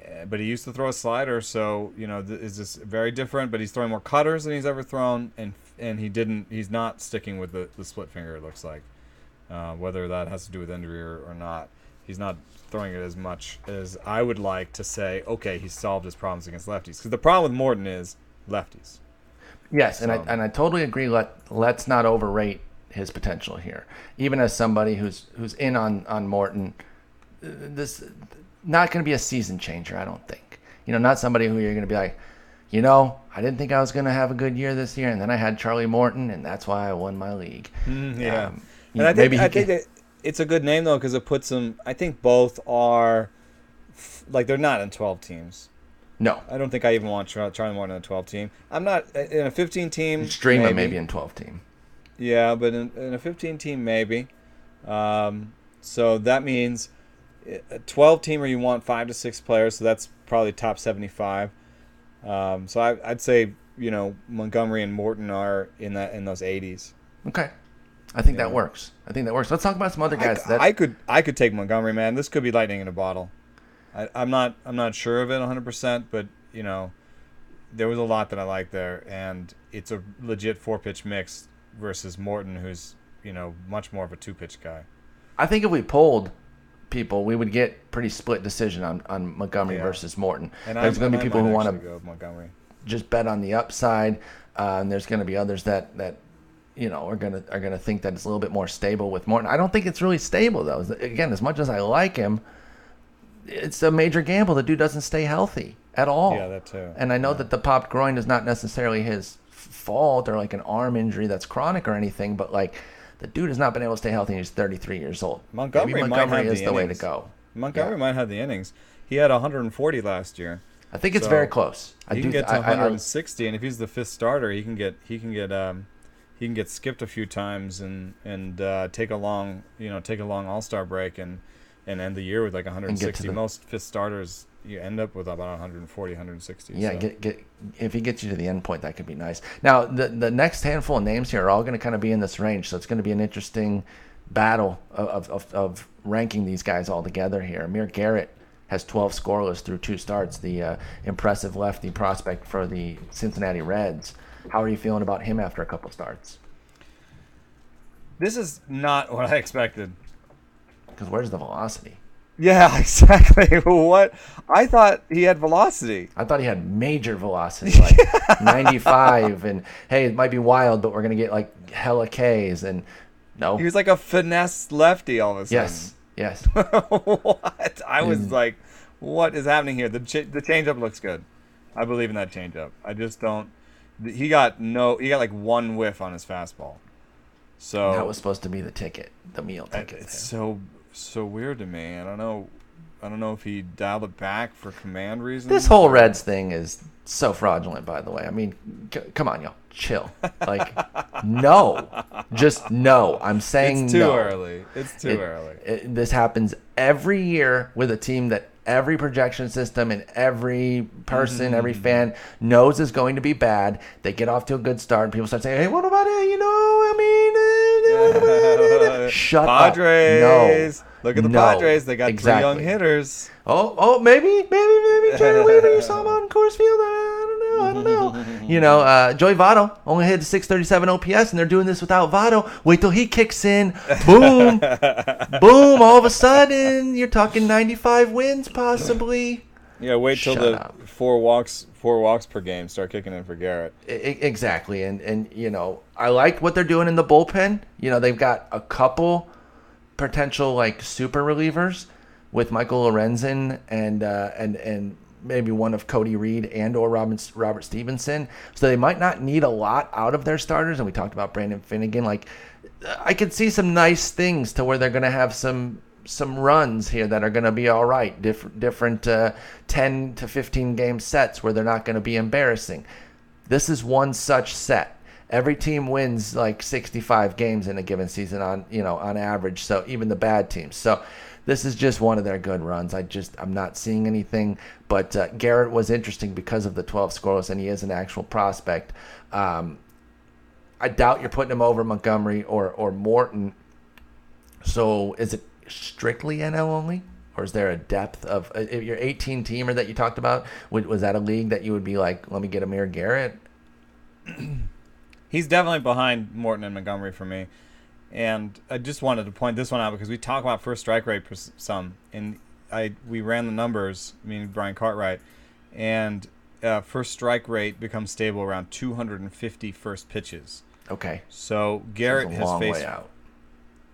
Eh, but he used to throw a slider so you know th- is this very different but he's throwing more cutters than he's ever thrown and and he didn't he's not sticking with the, the split finger it looks like. Uh, whether that has to do with injury or, or not he's not throwing it as much as I would like to say okay he solved his problems against lefties. Because the problem with Morton is lefties. Yes, and I and I totally agree. Let let's not overrate his potential here. Even as somebody who's who's in on on Morton, this not going to be a season changer. I don't think. You know, not somebody who you're going to be like, you know, I didn't think I was going to have a good year this year, and then I had Charlie Morton, and that's why I won my league. yeah Um, And I think maybe he I think can- that it's a good name though because it puts them. I think both are like they're not in 12 teams. No. I don't think I even want Charlie Morton in a 12 team. I'm not in a 15 team. Stream maybe. maybe in 12 team. Yeah, but in, in a 15 team, maybe. Um, so that means a 12 teamer, you want five to six players, so that's probably top 75. Um, so I, would say you know Montgomery and Morton are in that in those 80s. Okay, I think that works. I think that works. Let's talk about some other guys. I, that... I could I could take Montgomery, man. This could be lightning in a bottle. I, I'm not I'm not sure of it 100, percent but you know, there was a lot that I liked there, and it's a legit four pitch mix versus Morton, who's you know much more of a two pitch guy. I think if we pulled people, we would get pretty split decision on, on Montgomery yeah. versus Morton. And there's going to be people who want to Montgomery just bet on the upside, uh, and there's going to be others that that you know are going to are going to think that it's a little bit more stable with Morton. I don't think it's really stable though. Again, as much as I like him, it's a major gamble. The dude doesn't stay healthy at all. Yeah, that too. And I know yeah. that the popped groin is not necessarily his fault or like an arm injury that's chronic or anything, but like the dude has not been able to stay healthy. He's 33 years old. Montgomery, Maybe Montgomery is the, the way to go. Montgomery yeah. might have the innings. He had 140 last year. I think it's so very close. I he can get to 160, I, I, and if he's the fifth starter, he can get he can get um, he can get skipped a few times and and uh, take a long you know take a long All Star break and and end the year with like 160. The, Most fifth starters you end up with about 140, 160. Yeah, so. get get if he gets you to the end point, that could be nice. Now the the next handful of names here are all going to kind of be in this range, so it's going to be an interesting battle of, of, of ranking these guys all together here. Amir Garrett has 12 scoreless through two starts. The uh, impressive lefty prospect for the Cincinnati Reds. How are you feeling about him after a couple starts? This is not [laughs] what I expected. Because where's the velocity? Yeah, [laughs] exactly. what I thought he had velocity. I thought he had major velocity, like [laughs] 95. And hey, it might be wild, but we're gonna get like hella Ks. And no, he was like a finesse lefty all of a sudden. Yes, yes. [laughs] what? I was mm. like, what is happening here? The ch- the changeup looks good. I believe in that changeup. I just don't. He got no. He got like one whiff on his fastball. So that was supposed to be the ticket, the meal ticket. It's so so weird to me. I don't know. I don't know if he dialed it back for command reasons. This whole Reds thing is so fraudulent, by the way. I mean, c- come on, y'all, chill. Like, [laughs] no, just no. I'm saying no. it's too no. early. It's too it, early. It, this happens every year with a team that every projection system and every person, mm-hmm. every fan knows is going to be bad. They get off to a good start, and people start saying, "Hey, what about it? You know, I mean, uh, [laughs] shut Padres. up." No. Look at the no. Padres. They got exactly. three young hitters. Oh, oh, maybe, maybe, maybe. [laughs] Jerry Wheeler, saw him on Coors Field. I don't know. I don't know. you know, uh, Joey Votto only hit 637 OPS, and they're doing this without Votto. Wait till he kicks in. Boom, [laughs] boom. All of a sudden, you're talking 95 wins, possibly. Yeah, wait till Shut the up. four walks, four walks per game start kicking in for Garrett. I, exactly, and and you know, I like what they're doing in the bullpen. You know, they've got a couple potential like super relievers with Michael Lorenzen and uh, and and maybe one of Cody Reed and or Robert Robert Stephenson. So they might not need a lot out of their starters. And we talked about Brandon Finnegan. Like I could see some nice things to where they're going to have some some runs here that are going to be all right. Different different uh, ten to fifteen game sets where they're not going to be embarrassing. This is one such set. Every team wins like 65 games in a given season on you know on average. So even the bad teams. So this is just one of their good runs. I just I'm not seeing anything. But uh, Garrett was interesting because of the 12 scoreless, and he is an actual prospect. Um, I doubt you're putting him over Montgomery or or Morton. So is it strictly NL only? Or is there a depth of uh, your 18 teamer that you talked about? Was that a league that you would be like, let me get Amir Garrett? He's definitely behind Morton and Montgomery for me. And I just wanted to point this one out because we talk about first strike rate some, and I we ran the numbers, meaning Brian Cartwright, and uh, first strike rate becomes stable around 250 first pitches. Okay. So Garrett has faced.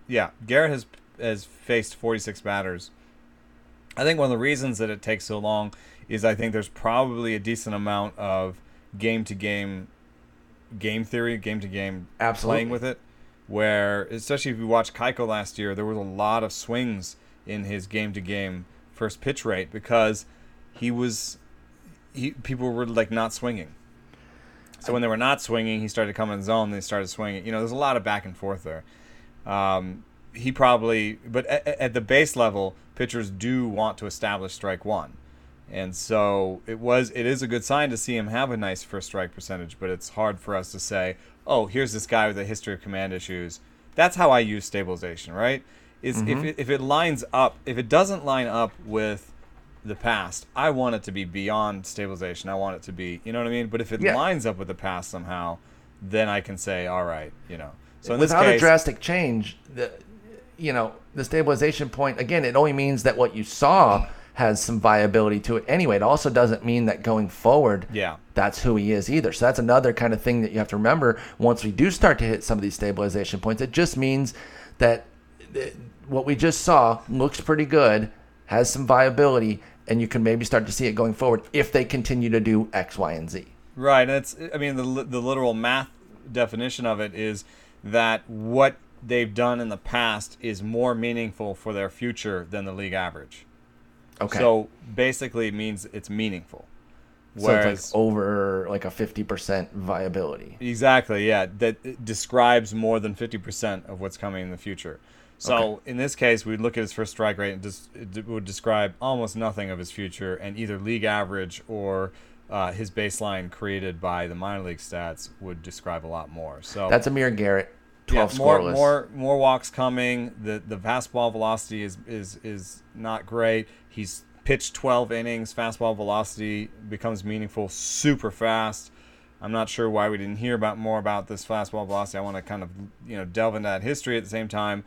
Yeah, Garrett has has faced 46 batters. I think one of the reasons that it takes so long is I think there's probably a decent amount of game to game game theory, game to game playing with it where especially if you watch Keiko last year, there was a lot of swings in his game to game first pitch rate because he was he people were like not swinging. So when they were not swinging, he started coming in zone. They started swinging. You know, there's a lot of back and forth there. Um, he probably, but at, at the base level, pitchers do want to establish strike one, and so it was. It is a good sign to see him have a nice first strike percentage, but it's hard for us to say, oh, here's this guy with a history of command issues. That's how I use stabilization, right? Is if mm-hmm. it, if it lines up, if it doesn't line up with the past, I want it to be beyond stabilization. I want it to be, you know what I mean? But if it Yeah. lines up with the past somehow, then I can say, all right, you know. So in this Without case, a drastic change, the you know the stabilization point again, it only means that what you saw has some viability to it anyway. It also doesn't mean that going forward, Yeah. that's who he is either. So that's another kind of thing that you have to remember. Once we do start to hit some of these stabilization points, it just means that what we just saw looks pretty good, has some viability, and you can maybe start to see it going forward if they continue to do X, Y, and Z. Right, and it's I mean the the literal math definition of it is that what they've done in the past is more meaningful for their future than the league average. Okay. So basically, it means it's meaningful. So Whereas it's like over like a 50% viability. Exactly, yeah. That describes more than 50% of what's coming in the future. So in this case, we'd look at his first strike rate and just, it would describe almost nothing of his future, and either league average or uh, his baseline created by the minor league stats would describe a lot more. So That's Amir Garrett, 12 yeah, more, scoreless. more more walks coming. The the fastball velocity is is is not great. He's pitched 12 innings. Fastball velocity becomes meaningful super fast. I'm not sure why we didn't hear about more about this fastball velocity. I want to kind of you know delve into that history at the same time.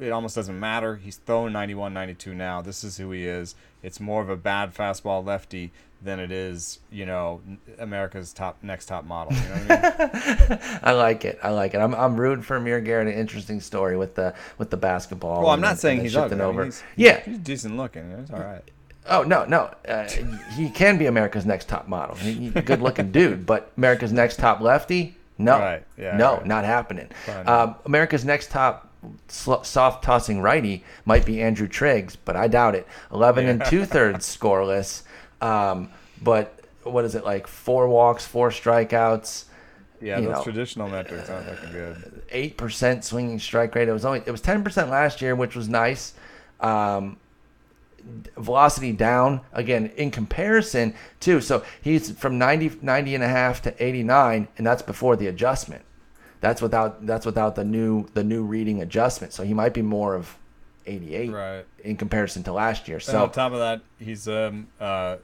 It almost doesn't matter. He's throwing 91, 92 now. This is who he is. It's more of a bad fastball lefty than it is, you know, America's top next top model. You know what I mean? [laughs] I like it. I like it. I'm, I'm rooting for Amir Garrett. An interesting story with the with the basketball. Well, I'm not saying and he's ugly. I mean, over. he's- yeah. He's decent looking. It's all right. Oh no, no. Uh, he can be America's next top model. He, he's a good looking dude, but America's next top lefty? No, Right, yeah, no, right. not happening. Um, America's next top soft tossing righty might be Andrew Triggs, but I doubt it. Eleven and two thirds [laughs] scoreless. Um, but what is it like? Four walks, four strikeouts. Yeah, those know, traditional metrics aren't looking good. eight percent swinging strike rate. It was only it was ten percent last year, which was nice. Um, velocity down again in comparison too. So he's from 90, 90 and a half to 89 and that's before the adjustment. That's without that's without the new the new reading adjustment. So he might be more of 88 Right. in comparison to last year. And So on top of that, he's um uh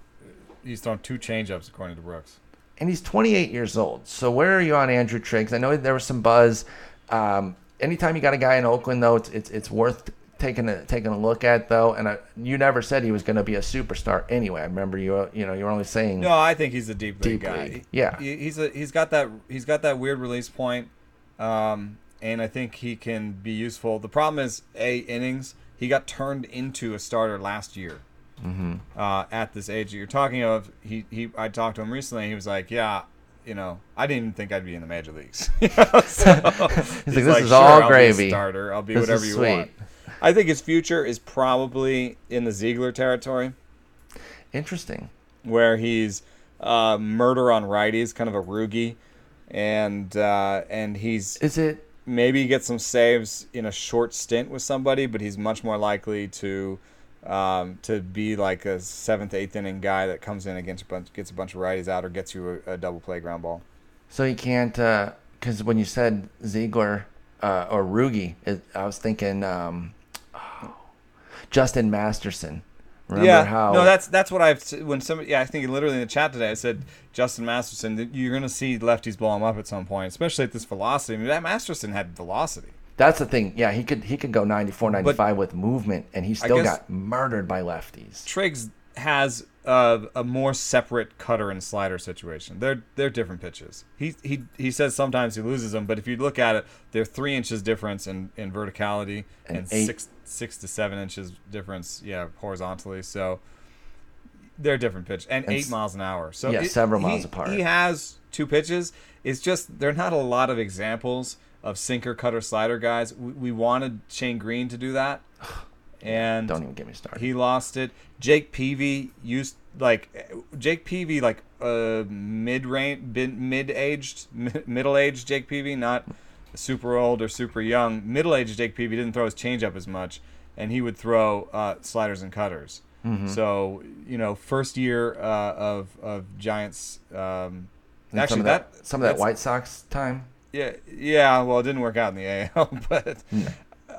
he's thrown two changeups according to Brooks. and he's 28 years old. So where are you on Andrew Triggs? I know there was some buzz. Um, anytime you got a guy in Oakland, though, it's it's, it's worth taking a taking a look at, though. And I, you never said he was going to be a superstar anyway. I remember you you know you were only saying No, I think he's a deep league Deep guy. league, yeah. He- he's a he's got that he's got that weird release point, um, and I think he can be useful. The problem is a innings. He got turned into a starter last year. Mm-hmm. Uh, at this age that you're talking of, he, he I talked to him recently. He was like, "Yeah, you know, I didn't even think I'd be in the major leagues." [laughs] You know, so [laughs] he's, like, "This [laughs] is all I'll gravy. starter. I'll be This whatever you sweet." want. I think his future is probably in the Ziegler territory interesting. where he's uh, murder on righties, kind of a roogie, and uh, and he's Is it maybe get some saves in a short stint with somebody, but he's much more likely to um, to be like a seventh, eighth inning guy that comes in against a bunch, gets a bunch of righties out or gets you a, a double play ground ball. so he can't? Because when you said Ziegler uh, or Rugi, it, I was thinking um, oh, Justin Masterson. Remember yeah, how? no, that's that's what I've when somebody. Yeah, I think literally in the chat today, I said Justin Masterson. You're gonna see lefties blow him up at some point, especially at this velocity. I mean, that Masterson had velocity. That's the thing. Yeah, he could he could go 94, 95 with movement, and he still got murdered by lefties. Triggs has uh, a more separate cutter and slider situation. They're they're different pitches. He he he says sometimes he loses them, but if you look at it, they're three inches difference in, in verticality And and, six six to seven inches difference, yeah, horizontally. So they're different pitch and, And eight miles an hour. So yeah, it- several he- miles apart. He has two pitches. It's just there are not a lot of examples of sinker cutter slider guys. We, we wanted Shane Greene to do that [sighs] and Don't even get me started. he lost it. Jake Peavy used like Jake Peavy like uh mid range mid aged middle aged Jake Peavy, not super old or super young. Middle aged Jake Peavy didn't throw his changeup as much, and he would throw uh, sliders and cutters. Mm-hmm. So you know, first year uh, of of Giants. Um, actually, some that, that, some of that White Sox time. Yeah, yeah. Well, it didn't work out in the AL, [laughs] but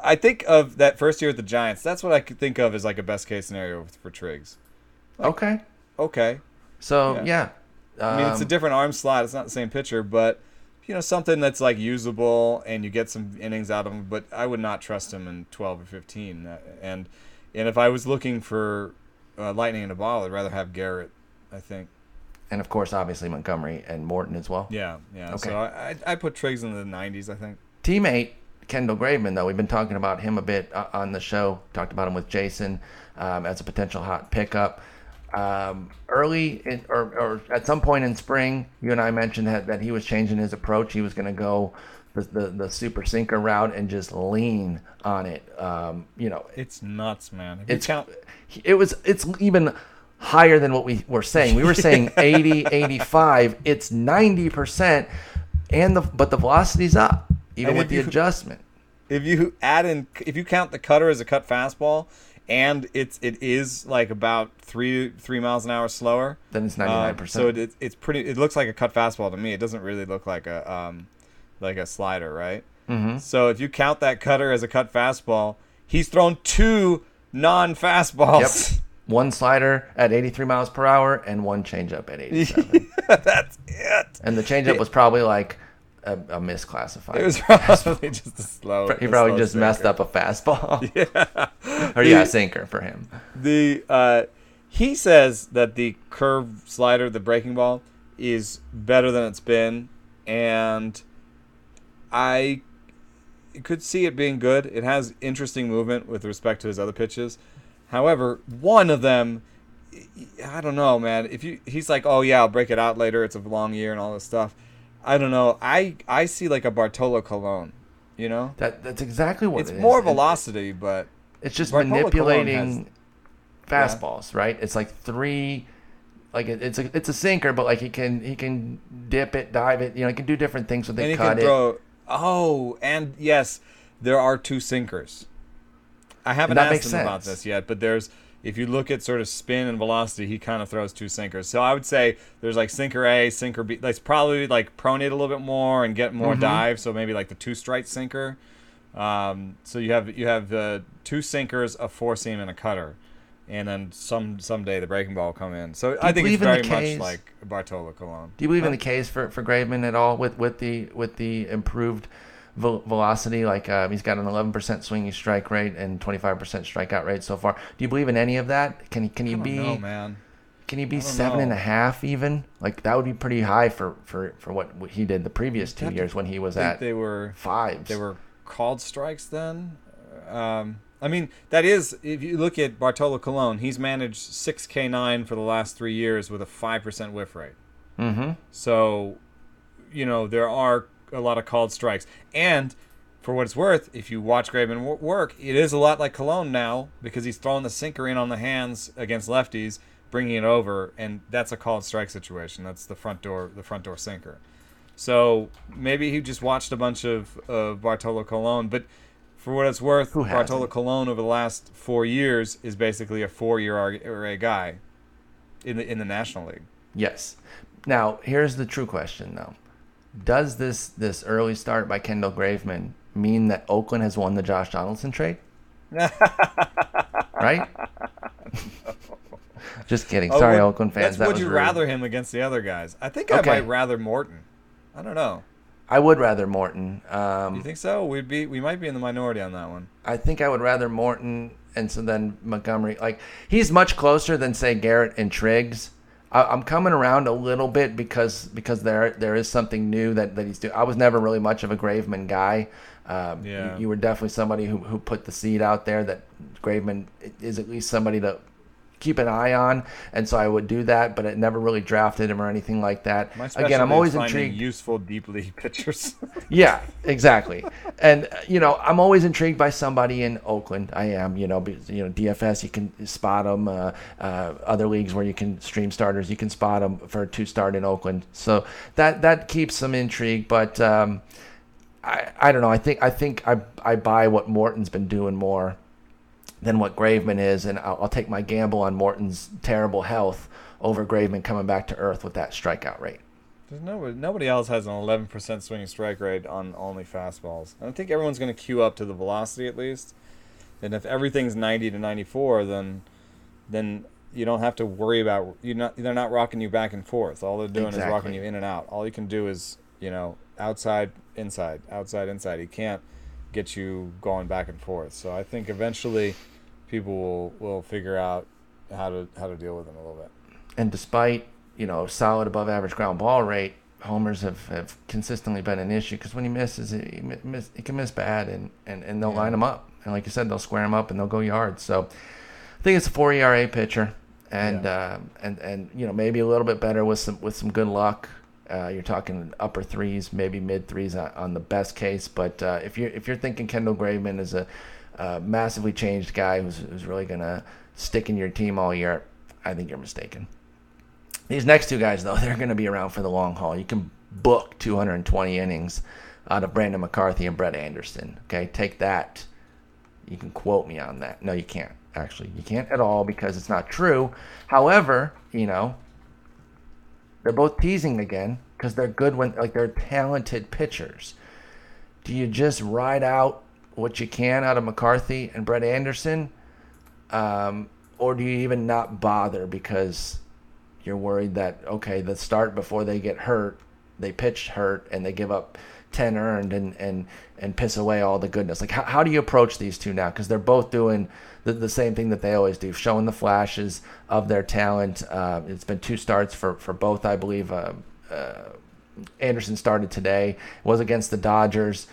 I think of that first year at the Giants. That's what I could think of as like a best case scenario for Triggs. Okay, Okay, so Yeah. yeah, I mean it's a Um, different arm slot. It's not the same pitcher, but you know something that's like usable and you get some innings out of him. But I would not trust him in 12 or 15. Uh, And and if I was looking for uh, lightning in a bottle, I'd rather have Garrett. I think. And of course, obviously Montgomery and Morton as well. Yeah, yeah. Okay. So I I put Triggs in the 90s. I think. teammate Kendall Graveman, though, we've been talking about him a bit uh, on the show. Talked about him with Jason um, as a potential hot pickup. Um, early in, or, or at some point in spring, you and I mentioned that, that he was changing his approach. He was going to go the, the, the super sinker route and just lean on it. Um, you know, It's nuts, man. If it's count, it was it's even higher than what we were saying. We were saying [laughs] 80, 85. It's 90% and the but the velocity's up even And with the you- adjustment. if you add in if you count the cutter as a cut fastball and it's it is like about three three miles an hour slower Then it's um, 99%. so it, it's pretty it looks like a cut fastball to me it doesn't really look like a um like a slider right Mhm. so if you count that cutter as a cut fastball he's thrown two non fastballs Yep. [laughs] One slider at 83 miles per hour and one changeup at 87. [laughs] that's it and the changeup was probably like a, a misclassified. it was [laughs] probably [laughs] just a slow he a probably slow just messed up a fastball. yeah or yeah, sinker for him. the uh, he says that the curve slider, the breaking ball, is better than it's been, and I could see it being good. It has interesting movement with respect to his other pitches. However, one of them, I don't know, man. If you, he's like, oh yeah, I'll break it out later. It's a long year and all this stuff. I don't know. I I see like a Bartolo Colon. You know, That that's exactly what it's it is. more It- velocity, but It's just Bartolo manipulating Colon fastballs, right? It's like three, like it, it's a it's a sinker, but like he can he can dip it, dive it, you know, he can do different things with it, and he can it. Oh, and yes, there are two sinkers. I haven't asked him about this yet, but there's if you look at sort of spin and velocity, he kind of throws two sinkers. So I would say there's like sinker A, sinker B. That's probably like pronate a little bit more and get more Mm-hmm. dive. So maybe like the two strike sinker. Um, so you have you have uh, two sinkers, a four seam, and a cutter. And then some someday the breaking ball will come in. So I think it's the very much like Bartolo Colon. Do you believe in the case for for Graveman at all with with the with the improved vel- velocity? Like um, he's got an 11% swinging strike rate and 25% strikeout rate so far. Do you believe in any of that? Can he can he be know, man. can he be I don't and a half even? Like that would be pretty high for for for what he did the previous two years when he was think at they were fives. they were called strikes then. Um, I mean, that is if you look at Bartolo Colon, he's managed six K nine for the last three years with a five percent whiff rate. Mm-hmm. So, you know, there are a lot of called strikes. And for what it's worth, if you watch Graveman work, it is a lot like Colon now because he's throwing the sinker in on the hands against lefties, bringing it over, and that's a called strike situation. That's the front door, the front door sinker. So maybe he just watched a bunch of uh, Bartolo Colon, but for what it's worth, Bartolo? Colon over the last four years is basically a four-year RA guy in the in the National League. Yes. Now, here's the true question, though. Does this this early start by Kendall Graveman mean that Oakland has won the Josh Donaldson trade? right? [laughs] Just kidding. Oh, Sorry, would- Oakland fans. That's that would was you rude. rather him against the other guys? I think I Okay. might rather Morton. I don't know. I would rather Morton. Um, You think so? We'd be we might be in the minority on that one. I think I would rather Morton and so then Montgomery. Like he's much closer than say Garrett and Triggs. I, I'm coming around a little bit because because there there is something new that, that he's doing. I was never really much of a Graveman guy. Um, Yeah. you, you were definitely somebody who, who put the seed out there that Graveman is at least somebody to keep an eye on, and so I would do that. But it never really drafted him or anything like that. My Again, I'm always intrigued. Useful deep league [laughs] pitchers. Yeah, exactly. and you know, I'm always intrigued by somebody in Oakland. I am. You know, because, you know, DFS you can spot them. Uh, uh, other leagues where you can stream starters, you can spot them for a two start in Oakland. So that that keeps some intrigue. But um, I I don't know. I think I think I I buy what Morton's been doing more than what Graveman is, and I'll, I'll take my gamble on Morton's terrible health over Graveman coming back to earth with that strikeout rate. There's nobody, nobody else has an 11% swinging strike rate on only fastballs. And I think everyone's going to queue up to the velocity at least. And if everything's 90 to 94, then then you don't have to worry about you not they're not rocking you back and forth. All they're doing is rocking you in and out. All you can do is you know outside inside outside inside. He can't get you going back and forth. So I think eventually people will will figure out how to how to deal with him a little bit. and despite you know solid above average ground ball rate, homers have, have consistently been an issue because when he misses, he, mi- miss, he can miss bad, and, and, and they'll Yeah. line him up, and like you said, they'll square him up and they'll go yards. So I think it's a four ERA pitcher, and um, and and you know maybe a little bit better with some with some good luck. Uh, you're talking upper threes, maybe mid threes on, on the best case. But uh, if you're if you're thinking Kendall Graveman is a uh, massively changed guy who's, who's really gonna stick in your team all year, I think you're mistaken. These next two guys, though, [laughs] they're going to be around for the long haul. You can book 220 innings out of Brandon McCarthy and Brett Anderson. Okay, take that. You can quote me on that. No, you can't. Actually, you can't at all because it's not true. However, you know, they're both teasing again because they're good when, like, they're talented pitchers. Do you just ride out what you can out of McCarthy and Brett Anderson? Um, or do you even not bother because you're worried that okay, the start before they get hurt, they pitch hurt and they give up ten earned and and and piss away all the goodness. Like how, how do you approach these two now? Because they're both doing the, the same thing that they always do, showing the flashes of their talent. Uh, it's been two starts for for both, I believe. Uh, uh, Anderson started today. Was against the Dodgers.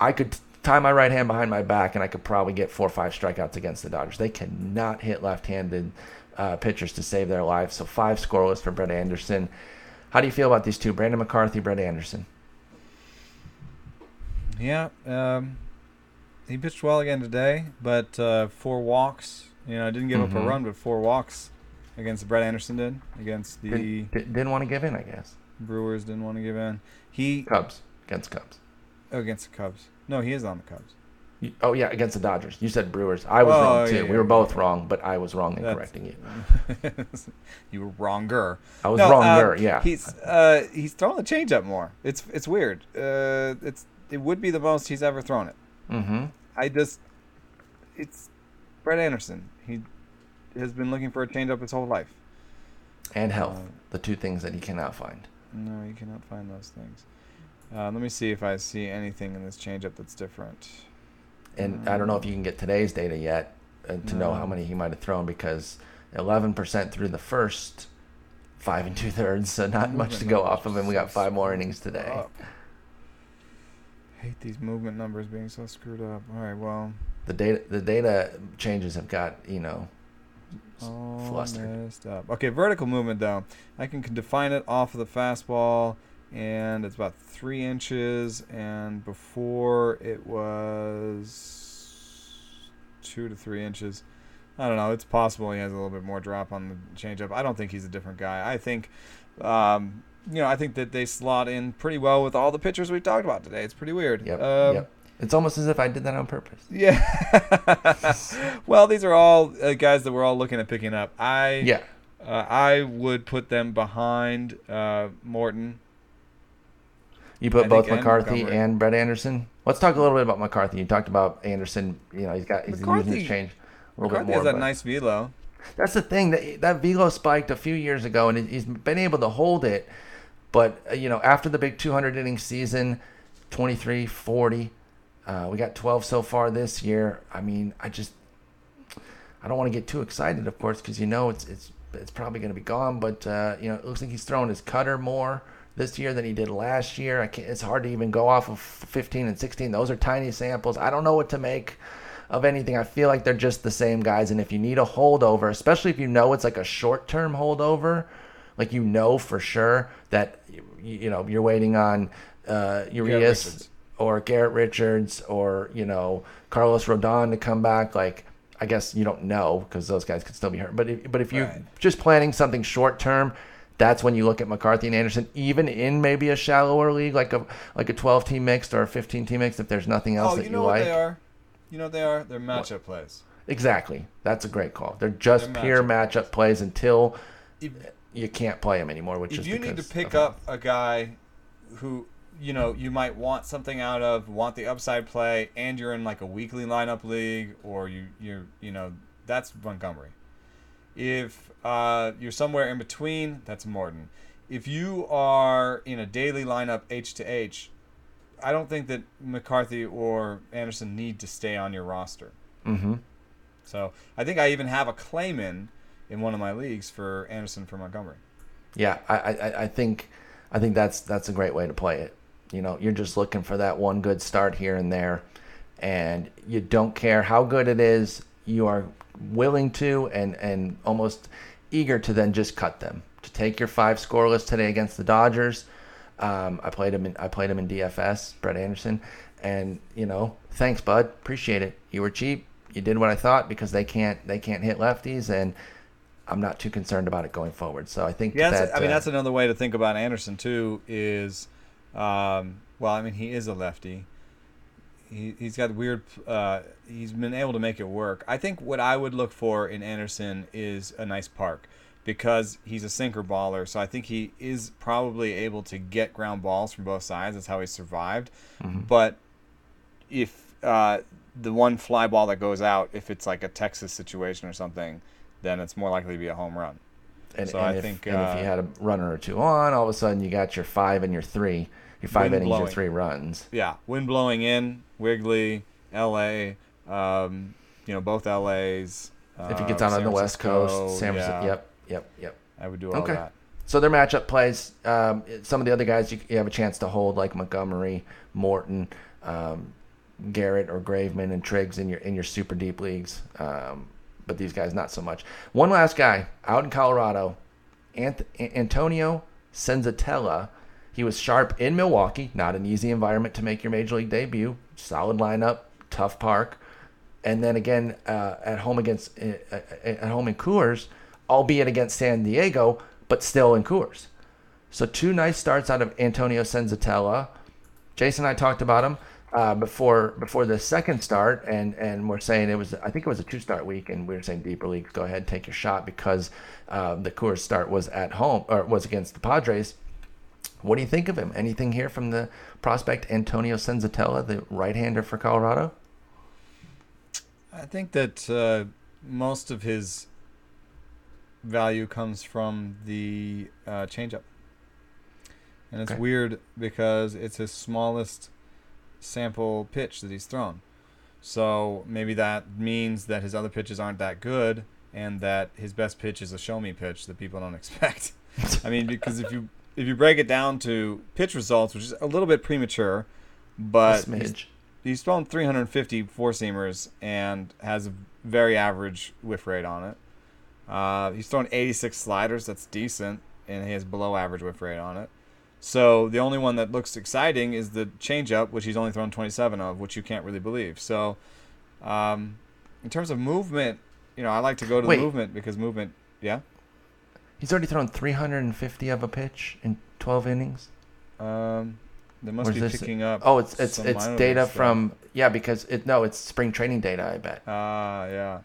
I could tie my right hand behind my back and I could probably get four or five strikeouts against the Dodgers. They cannot hit left-handed uh, pitchers to save their lives. So five scoreless for Brett Anderson. How do you feel about these two, Brandon McCarthy, Brett Anderson? Yeah, um, he pitched well again today, but uh, four walks. You know, didn't give up Mhm. a run, but four walks against Brett Anderson did against the Didn't, didn't want to give in, I guess. Brewers. Didn't want to give in. He Cubs against Cubs. oh, against the Cubs. No, he is on the Cubs. You- oh yeah, against the Dodgers. You said Brewers. I was Oh, wrong too. yeah, we were both wrong, but I was wrong in That's- correcting you. [laughs] you were wronger. I was no, wronger. uh, yeah. He's uh, he's throwing the changeup more. It's it's weird. Uh, it's it would be the most he's ever thrown it. mm-hmm. I just it's Brett Anderson. He has been looking for a changeup his whole life. And health, Uh, the two things that he cannot find. No, you cannot find those things. Uh, let me see if I see anything in this changeup that's different. And I don't know if you can get today's data yet uh, to know how many he might have thrown because 11% through the first five and two thirds, so not much to go numbers off of, and we got five more innings today. up. Hate these movement numbers being so screwed up. All right, well, The data, the data changes have got you know flustered. messed up. Okay, vertical movement though. I can, can define it off of the fastball, and it's about three inches. And before it was two to three inches. I don't know. It's possible he has a little bit more drop on the changeup. I don't think he's a different guy. I think, um, you know, I think that they slot in pretty well with all the pitchers we've talked about today. It's pretty weird. Yep. Um, yep. It's almost as if I did that on purpose. [laughs] Yeah. [laughs] well, these are all uh, guys that we're all looking at picking up. I Yeah. uh, I would put them behind uh, Morton. You put I both think and McCarthy and Brett Anderson. Let's talk a little bit about McCarthy. You talked about Anderson. You know, he's got he's using his change a little McCarthy bit more. McCarthy has that but- nice velo. That's the thing that that velo spiked a few years ago, and he's been able to hold it. But uh, you know, after the big 200 inning season, 23, 40, uh, we got 12 so far this year. I mean, I just I don't want to get too excited, of course, because you know it's it's it's probably going to be gone. But uh, you know, it looks like he's throwing his cutter more this year than he did last year. I can't, it's hard to even go off of 15 and 16. Those are tiny samples. I don't know what to make of anything. I feel like they're just the same guys. And if you need a holdover, especially if you know it's like a short term holdover, like you know for sure that you, you know you're waiting on uh, Urias or Garrett Richards or you know Carlos Rodon to come back. Like I guess you don't know because those guys could still be hurt. But if, but if you're Right. just planning something short term, that's when you look at McCarthy and Anderson, even in maybe a shallower league like a like a 12 team mixed or a 15 team mixed. If there's nothing else Oh, that you you, know what like, they are? You know what they are? They're matchup plays. exactly. That's a great call. They're just They're pure matchup matchup plays until If, you can't play them anymore. Which if is you need to pick up a guy who you know you might want something out of, want the upside play, and you're in like a weekly lineup league, or you you you know that's Montgomery. If uh, you're somewhere in between, that's Morton. If you are in a daily lineup H to H, I don't think that McCarthy or Anderson need to stay on your roster. hmm So I think I even have a claim in in one of my leagues for Anderson for Montgomery. Yeah, I, I, I think I think that's that's a great way to play it. You know, you're just looking for that one good start here and there, and you don't care how good it is. You are willing to and and almost eager to then just cut them. To take your five scoreless today against the Dodgers. Um, I played him in I played him in DFS, Brett Anderson, and you know, thanks, bud. Appreciate it. You were cheap. You did what I thought because they can't they can't hit lefties and. I'm not too concerned about it going forward. So I think Yeah, that I mean uh, that's another way to think about Anderson too. Is um, well, I mean he is a lefty. He he's got weird. Uh, he's been able to make it work. I think what I would look for in Anderson is a nice park because he's a sinker baller. So I think he is probably able to get ground balls from both sides. That's how he survived. Mm-hmm. But if uh, the one fly ball that goes out, if it's like a Texas situation or something, then it's more likely to be a home run. And, So and I if, think, and if uh, you had a runner or two on, all of a sudden you got your five and your three, your five innings, your three runs. yeah, wind blowing in, Wrigley, L.A., um, you know, both L.A.s. Uh, if he gets out on San the West Francisco, Coast, San Francisco, yeah, yep, yep, yep. I would do all Okay. that. So their matchup plays. Um, some of the other guys you, you have a chance to hold, like Montgomery, Morton, um, Garrett, or Graveman and Triggs in your in your super deep leagues. Um, but these guys not so much. One last guy out in Colorado, Ant- Antonio Senzatela. He was sharp in Milwaukee. Not an easy environment to make your major league debut. Solid lineup, tough park and then again uh, at home against uh, uh, at home in Coors, albeit against San Diego, but still in Coors. So two nice starts out of Antonio Senzatela. Jason and I talked about him uh, before before the second start, and and we're saying it was I think it was a two start week, and we were saying deeper leagues go ahead take your shot because uh, the Coors start was at home or was against the Padres. What do you think of him? Anything here from the prospect Antonio Senzatela, the right hander for Colorado? I think that uh, most of his value comes from the uh, changeup, and it's Okay. weird because it's his smallest sample pitch that he's thrown. So maybe that means that his other pitches aren't that good, and that his best pitch is a show me pitch that people don't [laughs] expect. I mean, because if you if you break it down to pitch results, which is a little bit premature, but he's he's thrown 350 four seamers and has a very average whiff rate on it. Uh, he's thrown 86 sliders. That's decent, and he has below average whiff rate on it. So the only one that looks exciting is the changeup, which he's only thrown 27 of, which you can't really believe. So, um, in terms of movement, you know, I like to go to Wait. the movement because movement, yeah. He's already thrown 350 of a pitch in 12 innings. Um, they must be this- picking up. Oh, it's it's it's data from yeah because it no it's spring training data I bet. Ah, yeah.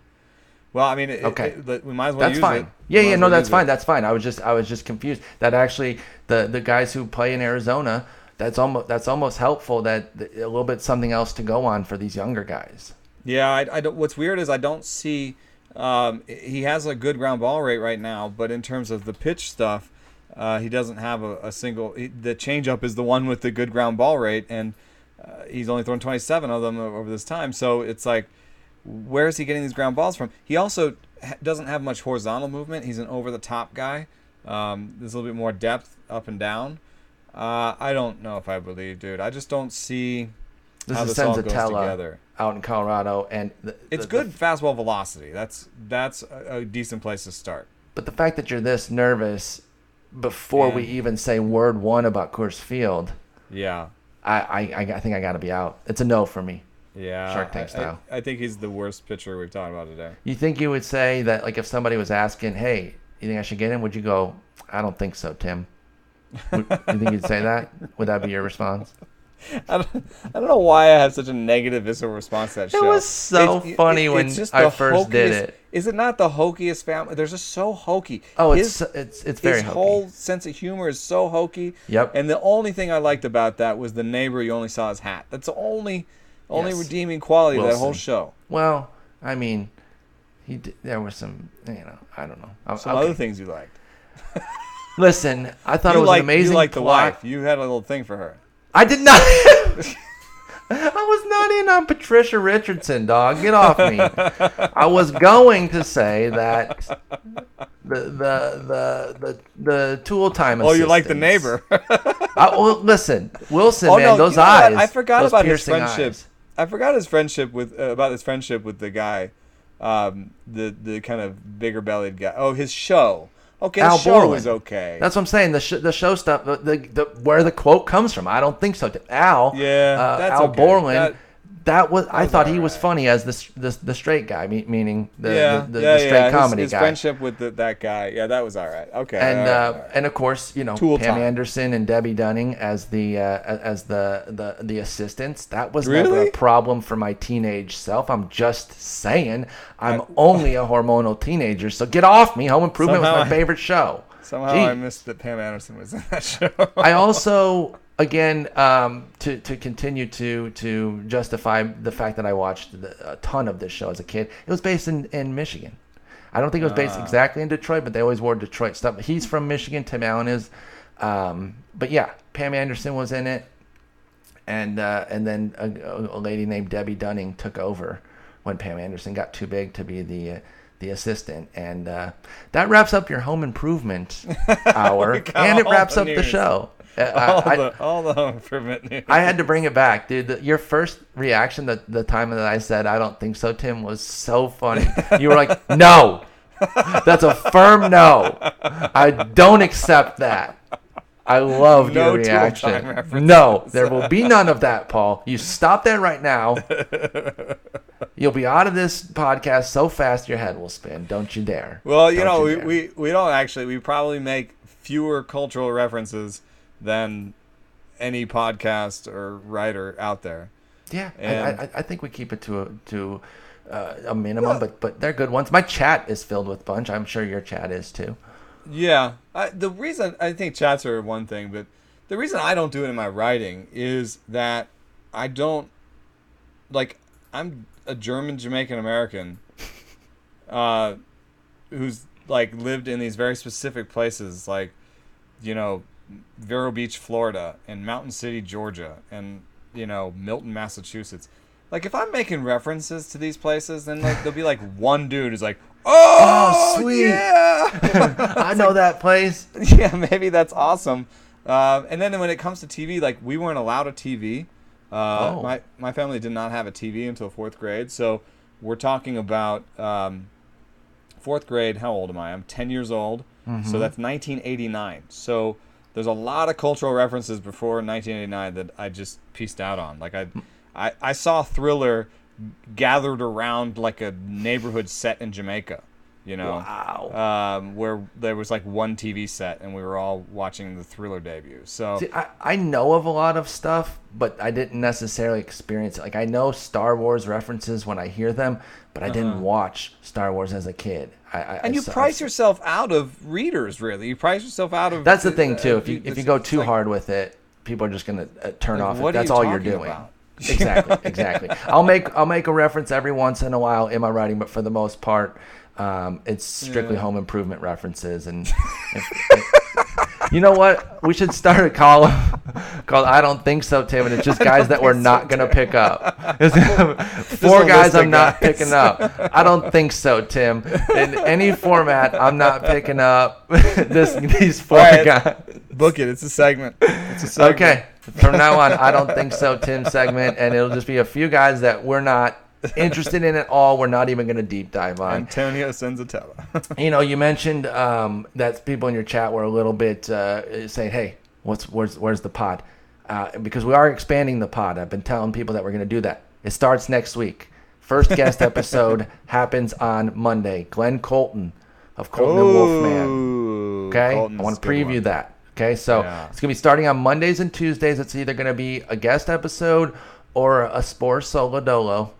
Well, I mean, it, Okay. it- it- we might as well That's use fine. it. Yeah, yeah, no, well that's fine. That's fine. I was just I was just confused that actually the the guys who play in Arizona that's almost that's almost helpful that that a little bit something else to go on for these younger guys. Yeah, I, I don't. What's weird is I don't see. Um, he has a good ground ball rate right now, but in terms of the pitch stuff, uh, he doesn't have a, a single. He, the changeup is the one with the good ground ball rate, and uh, he's only thrown 27 of them over this time. So it's like, where is he getting these ground balls from? He also ha- doesn't have much horizontal movement. He's an over the top guy. Um, there's a little bit more depth up and down. Uh, I don't know if I believe, dude. I just don't see This how is this all goes together. out in Colorado, and the, It's the- good fastball velocity. That's that's a, a decent place to start. but the fact that you're this nervous before we even say word one about Coors Field, Yeah, I I, I, think I got to be out. It's a no for me. yeah. Shark Tank style. I, I think he's the worst pitcher we've talked about today. You think you would say that like if somebody was asking, "Hey, you think I should get him?" Would you go, "I don't think so, Tim"? Would, you think you'd say that? Would that be your response? I don't, I don't know why I have such a negative visceral response to that It show. was so funny when I first did it. Is it not the hokiest family? They're just so hokey. Oh, His- it's it's it's very his hokey. whole sense of humor is so hokey. Yep. And the only thing I liked about that was the neighbor you only saw his hat. That's the only only Yes. redeeming quality of that whole show. Well, I mean, he did, there was some, you know, I don't know. I- Some okay. other things you liked. Listen, I thought you it was liked, an amazing You liked the wife. You had a little thing for her. I did not. [laughs] I was not in on Patricia Richardson, dog. Get off me. I was going to say that the the the the, the tool time. Oh, you like the neighbor. I, well, listen, Wilson, oh man, no, those eyes. I forgot about his friendship. eyes. I forgot his friendship with uh, about his friendship with the guy, um, the the kind of bigger bellied guy. Oh, his show. Okay, Al the show Borland. was okay. That's what I'm saying. The sh- the show stuff, the, the, the where the quote comes from. I don't think so. Al, Yeah, uh, that's Al okay. Borland. That- That, was. I thought he was funny as the the, the straight guy, me- meaning the yeah, the, the, yeah, the straight yeah. His- comedy his, guy. friendship with the, that guy. Yeah, that was all right. Okay. and right, uh, right. and of course, you know, Tool Pam time. Anderson and Debbie Dunning as the uh, as the, the the assistants. That was never a problem for my teenage self. I'm just saying, I'm [laughs] only a hormonal teenager, so get off me. Home Improvement was my I- favorite show. [laughs] Somehow Gee. I missed that Pam Anderson was in that [laughs] show. I also, again, um, to to continue to to justify the fact that I watched the, a ton of this show as a kid. It was based in, in Michigan. I don't think it was based Ah. exactly in Detroit, but they always wore Detroit stuff. He's from Michigan. Tim Allen is. Um, but yeah, Pam Anderson was in it, and uh, and then a, a lady named Debbie Dunning took over when Pam Anderson got too big to be the uh, the assistant, and uh, that wraps up your home improvement [laughs] hour, and it wraps up the show. Uh, [laughs] all I, the all the home improvement news. I had to bring it back, dude. The, your first reaction, the, the time that I said, I don't think so, Tim, was so funny. You were like, [laughs] no. That's a firm no. I don't accept that. I loved No your reaction. No, there will be none of that, Paul. You stop that right now. [laughs] You'll be out of this podcast so fast your head will spin. Don't you dare. Well, you Don't know, you we, we, we don't actually. We probably make fewer cultural references than any podcast or writer out there. Yeah, I, I, I think we keep it to a, to uh, a minimum, but but they're good ones. My chat is filled with bunch. I'm sure your chat is too. Yeah, I, the reason I think chats are one thing, but the reason I don't do it in my writing is that I don't like. I'm a German Jamaican American, [laughs] uh, who's like lived in these very specific places, like you know, Vero Beach, Florida, and Mountain City, Georgia, and you know, Milton, Massachusetts. Like if I'm making references to these places, then like there'll be like [laughs] one dude who's like, "Oh, sweet." yeah." [laughs] I know that place. [laughs] yeah, maybe that's awesome. Uh, and then when it comes to TV, like we weren't allowed a TV. Uh, Oh. My my family did not have a TV until fourth grade, so we're talking about um, fourth grade. How old am I? I'm ten years old, so that's 1989. So there's a lot of cultural references before 1989 that I just pieced out on. Like I, I, I saw Thriller gathered around like a neighborhood set in Jamaica. You know, Wow. um, where there was like one TV set and we were all watching the Thriller debut. So See, I, I know of a lot of stuff, but I didn't necessarily experience it. Like I know Star Wars references when I hear them, but I didn't watch Star Wars as a kid. I, I, and you saw- price yourself out of readers, really. You price yourself out of. That's the thing uh, too. If you if you go too like- hard with it, people are just gonna uh, turn Like, off. what that's you all you're doing. about? [laughs] exactly, exactly. I'll make I'll make a reference every once in a while in my writing, but for the most part, um, it's strictly Yeah. home improvement references. And [laughs] if- you know what? We should start a column [laughs] called "I Don't Think So, Tim," and it's just guys that we're not so, gonna pick up. [laughs] [laughs] Four guys I'm not guys. picking up. I don't think so, Tim. In any format, I'm not picking up this these four right. guys. Book it. It's a segment. It's a segment. Okay. From now on, I don't think so, Tim segment, and it'll just be a few guys that we're not interested in at all. We're not even going to deep dive on. Antonio Senzatela. [laughs] You know, you mentioned um, that people in your chat were a little bit uh, saying, "Hey, what's where's where's the pod?" Uh, because we are expanding the pod. I've been telling people that we're going to do that. It starts next week. First guest [laughs] episode happens on Monday. Glenn Colton of Colton and Wolfman. Okay, Colton's I want to preview that. Okay, so Yeah. it's gonna be starting on Mondays and Tuesdays. It's either gonna be a guest episode or a Sporer solo dolo,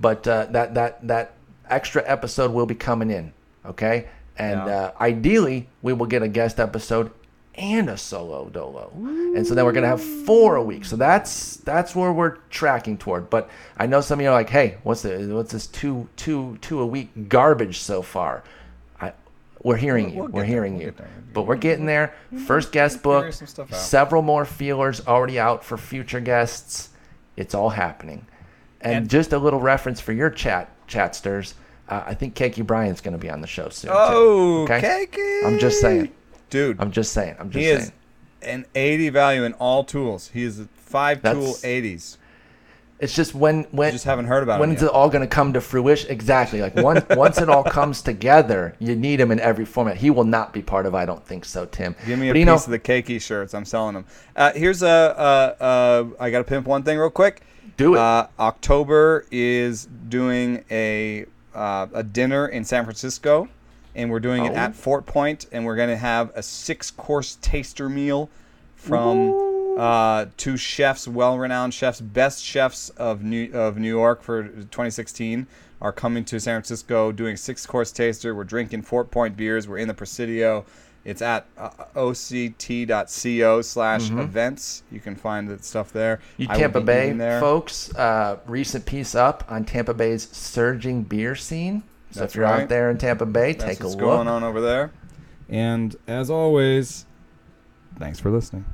but uh, that that that extra episode will be coming in. Okay, and Yeah. uh, ideally we will get a guest episode and a solo dolo, and so then we're gonna have four a week. So that's that's where we're tracking toward. But I know some of you are like, hey, what's the what's this two two two a week garbage so far? I we're hearing We'll- you. we'll we're there, hearing we'll you. there. But we're getting there. First guest book. some stuff out. Several more feelers already out for future guests. It's all happening. And, And- just a little reference for your chat chatsters. Uh, I think Keke Bryan's going to be on the show soon. Oh, too, okay. Keiki. I'm just saying. dude. I'm just saying. I'm just he saying. is an 80 value in all tools. He is a five tool That's- 80s. It's just when when You just haven't heard about when is it all going to come to fruition? Exactly. Like once [laughs] once it all comes together, you need him in every format. He will not be part of. I don't think so, Tim. Give me a piece know, of the Keiki shirts. I'm selling them. Uh, here's a. Uh, uh, I got to pimp one thing real quick. Do it. Uh, October is doing a uh, a dinner in San Francisco, and we're doing it Oh. at Fort Point, and we're going to have a six course taster meal from uh, two chefs, well renowned chefs, best chefs of New of New York for 2016 are coming to San Francisco doing six course taster. We're drinking Fort Point beers. We're in the Presidio. It's at uh, oct.co slash events. You can find the stuff there. Mm-hmm. You I Tampa Bay there. folks, uh, recent piece up on Tampa Bay's surging beer scene. So That's if you're out there in Tampa Bay, That's take a look. what's going on over there. And as always, thanks for listening.